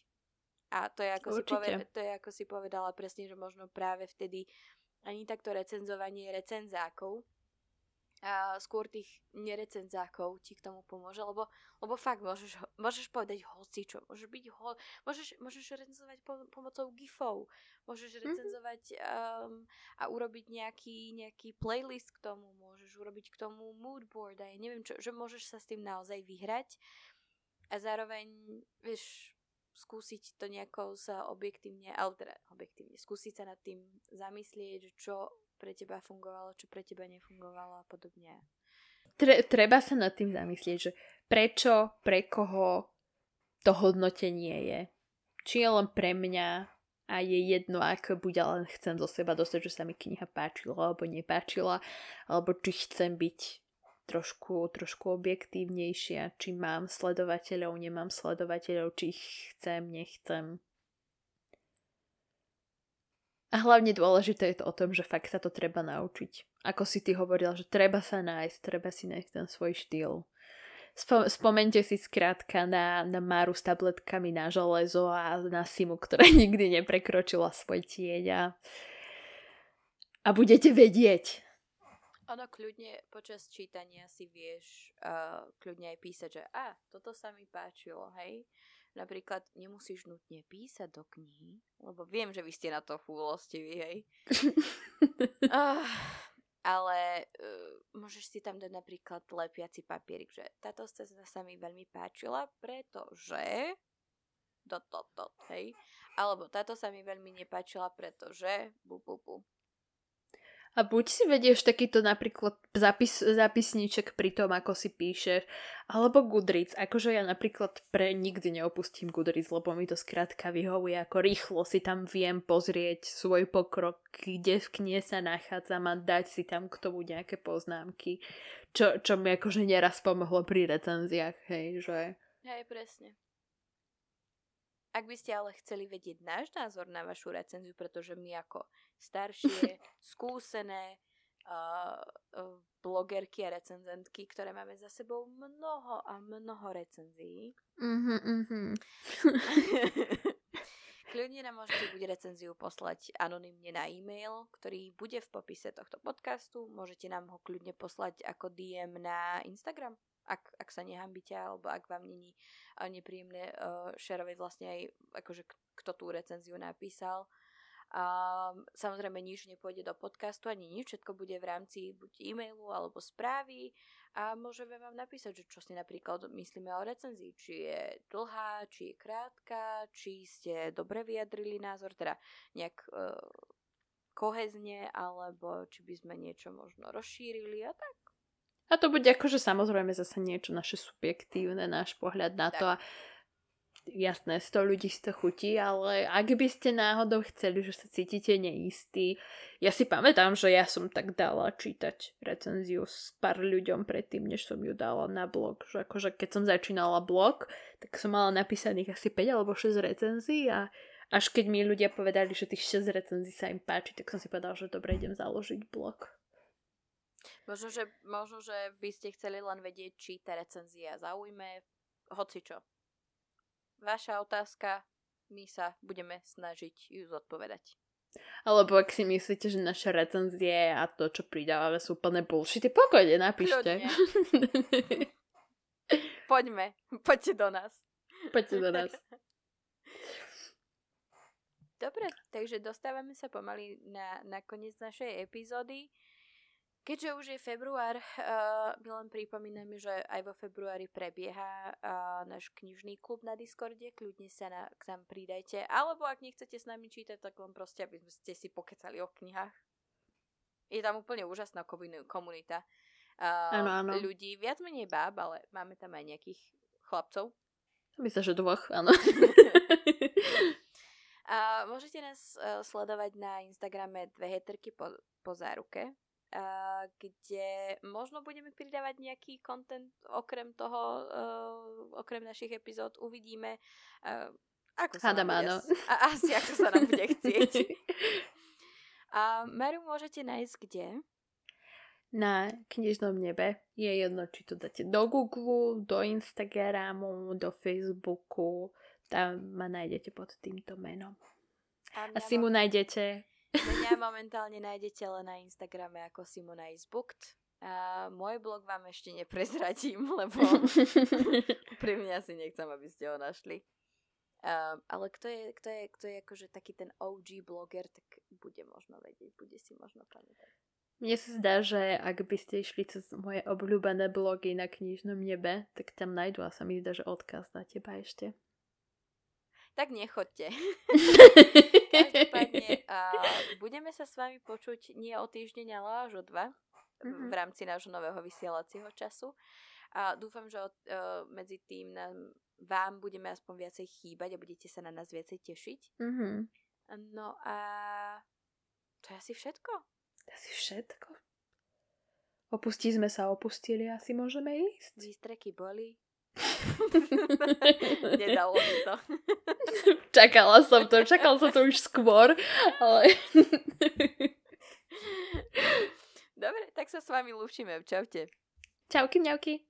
A to je, ako si poved- to je ako si povedala presne, že možno práve vtedy ani takto recenzovanie recenzákov, a skôr tých nerecenzákov ti k tomu pomôže, lebo, lebo fakt môžeš, môžeš povedať čo, môžeš byť ho, môžeš, môžeš recenzovať po, pomocou gifov, môžeš mhm. recenzovať um, a urobiť nejaký, nejaký playlist k tomu, môžeš urobiť k tomu moodboard a ja neviem čo, že môžeš sa s tým naozaj vyhrať a zároveň, vieš, skúsiť to nejako sa objektívne, ale teda objektívne, skúsiť sa nad tým zamyslieť, čo pre teba fungovalo, čo pre teba nefungovalo a podobne. Tre, treba sa nad tým zamyslieť, že prečo, pre koho to hodnotenie je. Či je len pre mňa a je jedno, ako bude, len chcem zo seba dostať, že sa mi kniha páčila alebo nepáčila, alebo či chcem byť trošku, trošku objektívnejšia, či mám sledovateľov, nemám sledovateľov, či ich chcem, nechcem. A hlavne dôležité je to o tom, že fakt sa to treba naučiť. Ako si ty hovorila, že treba sa nájsť, treba si nájsť ten svoj štýl. Spo- spomente si skrátka na, na Máru s tabletkami na železo a na Simu, ktorá nikdy neprekročila svoj tieň a, a budete vedieť. Ono kľudne počas čítania si vieš uh, kľudne aj písať, že a, toto sa mi páčilo, hej. Napríklad nemusíš nutne písať do knihy, lebo viem, že vy ste na to fúlostiví, hej. uh, ale uh, môžeš si tam dať napríklad lepiaci papierik, že táto scéna sa mi veľmi páčila, pretože dot, dot, dot, hej. Alebo táto sa mi veľmi nepáčila, pretože bu, bu, bu. A buď si vedieš takýto napríklad zapis, zapisníček pri tom, ako si píšeš, alebo Goodreads. Akože ja napríklad pre nikdy neopustím Goodreads, lebo mi to skrátka vyhovuje, ako rýchlo si tam viem pozrieť svoj pokrok, kde v knihe sa nachádzam a dať si tam k tomu nejaké poznámky. Čo, čo mi akože neraz pomohlo pri recenziách, hej, že... Hej, presne. Ak by ste ale chceli vedieť náš názor na vašu recenziu, pretože my ako staršie, skúsené uh, blogerky a recenzentky, ktoré máme za sebou mnoho a mnoho recenzií. Mm-hmm, mm-hmm. Kľudne nám môžete buď recenziu poslať anonymne na e-mail, ktorý bude v popise tohto podcastu. Môžete nám ho kľudne poslať ako DM na Instagram ak, ak sa nehambíte, alebo ak vám není nepríjemné uh, šerovať vlastne aj akože kto tú recenziu napísal. A samozrejme nič nepôjde do podcastu ani nič, všetko bude v rámci buď e-mailu alebo správy a môžeme vám napísať, že čo si napríklad myslíme o recenzii, či je dlhá, či je krátka, či ste dobre vyjadrili názor, teda nejak uh, kohezne, alebo či by sme niečo možno rozšírili a tak. A to bude akože samozrejme zase niečo naše subjektívne, náš pohľad na to a jasné, 100 ľudí si to chutí, ale ak by ste náhodou chceli, že sa cítite neistí, ja si pamätám, že ja som tak dala čítať recenziu s pár ľuďom predtým, než som ju dala na blog. Že akože keď som začínala blog, tak som mala napísaných asi 5 alebo 6 recenzií a až keď mi ľudia povedali, že tých 6 recenzií sa im páči, tak som si povedala, že dobre, idem založiť blog. Možno že, možno, že by ste chceli len vedieť, či tá recenzia zaujme, hoci čo. Vaša otázka, my sa budeme snažiť ju zodpovedať. Alebo ak si myslíte, že naše recenzie a to, čo pridávame, sú plné bullshity, pokojne napíšte. Poďme, poďte do nás. Poďte do nás. Dobre, takže dostávame sa pomaly na, na koniec našej epizódy. Keďže už je február, uh, my len pripomíname, že aj vo februári prebieha uh, náš knižný klub na Discorde, kľudne sa na, k nám pridajte, alebo ak nechcete s nami čítať, tak len proste, aby ste si pokecali o knihách. Je tam úplne úžasná komunita uh, ano, ano. ľudí, viac menej báb, ale máme tam aj nejakých chlapcov. Myslím, že dvoch, áno. A môžete nás uh, sledovať na Instagrame dve heterky po, po záruke kde možno budeme pridávať nejaký content okrem toho, uh, okrem našich epizód. Uvidíme, uh, ako sa nám bude, a, asi ako sa nám bude chcieť. A Maru môžete nájsť kde? Na knižnom nebe. Je jedno, či to dáte do Google, do Instagramu, do Facebooku. Tam ma nájdete pod týmto menom. A, a si mu nájdete Mňa momentálne nájdete len na Instagrame ako Simona is booked. A môj blog vám ešte neprezradím, lebo pri mňa si nechcem, aby ste ho našli. Um, ale kto je, kto, je, kto je akože taký ten OG bloger, tak bude možno vedieť, bude si možno pamätať. Mne sa zdá, že ak by ste išli cez moje obľúbené blogy na knižnom nebe, tak tam nájdu a sa mi zdá, že odkaz na teba ešte tak nechoďte. Každopádne uh, budeme sa s vami počuť nie o týždeň, ale až o dva mm-hmm. v rámci nášho nového vysielacieho času. A dúfam, že uh, medzi tým nám, vám budeme aspoň viacej chýbať a budete sa na nás viacej tešiť. Mm-hmm. No a to je asi všetko. To je asi všetko. Opustí sme sa opustili, asi môžeme ísť. Výstreky boli, Nedalo mi to. Čakala som to, čakala som to už skôr, ale... Dobre, tak sa s vami lúčime. Čaute. Čauky, mňauky.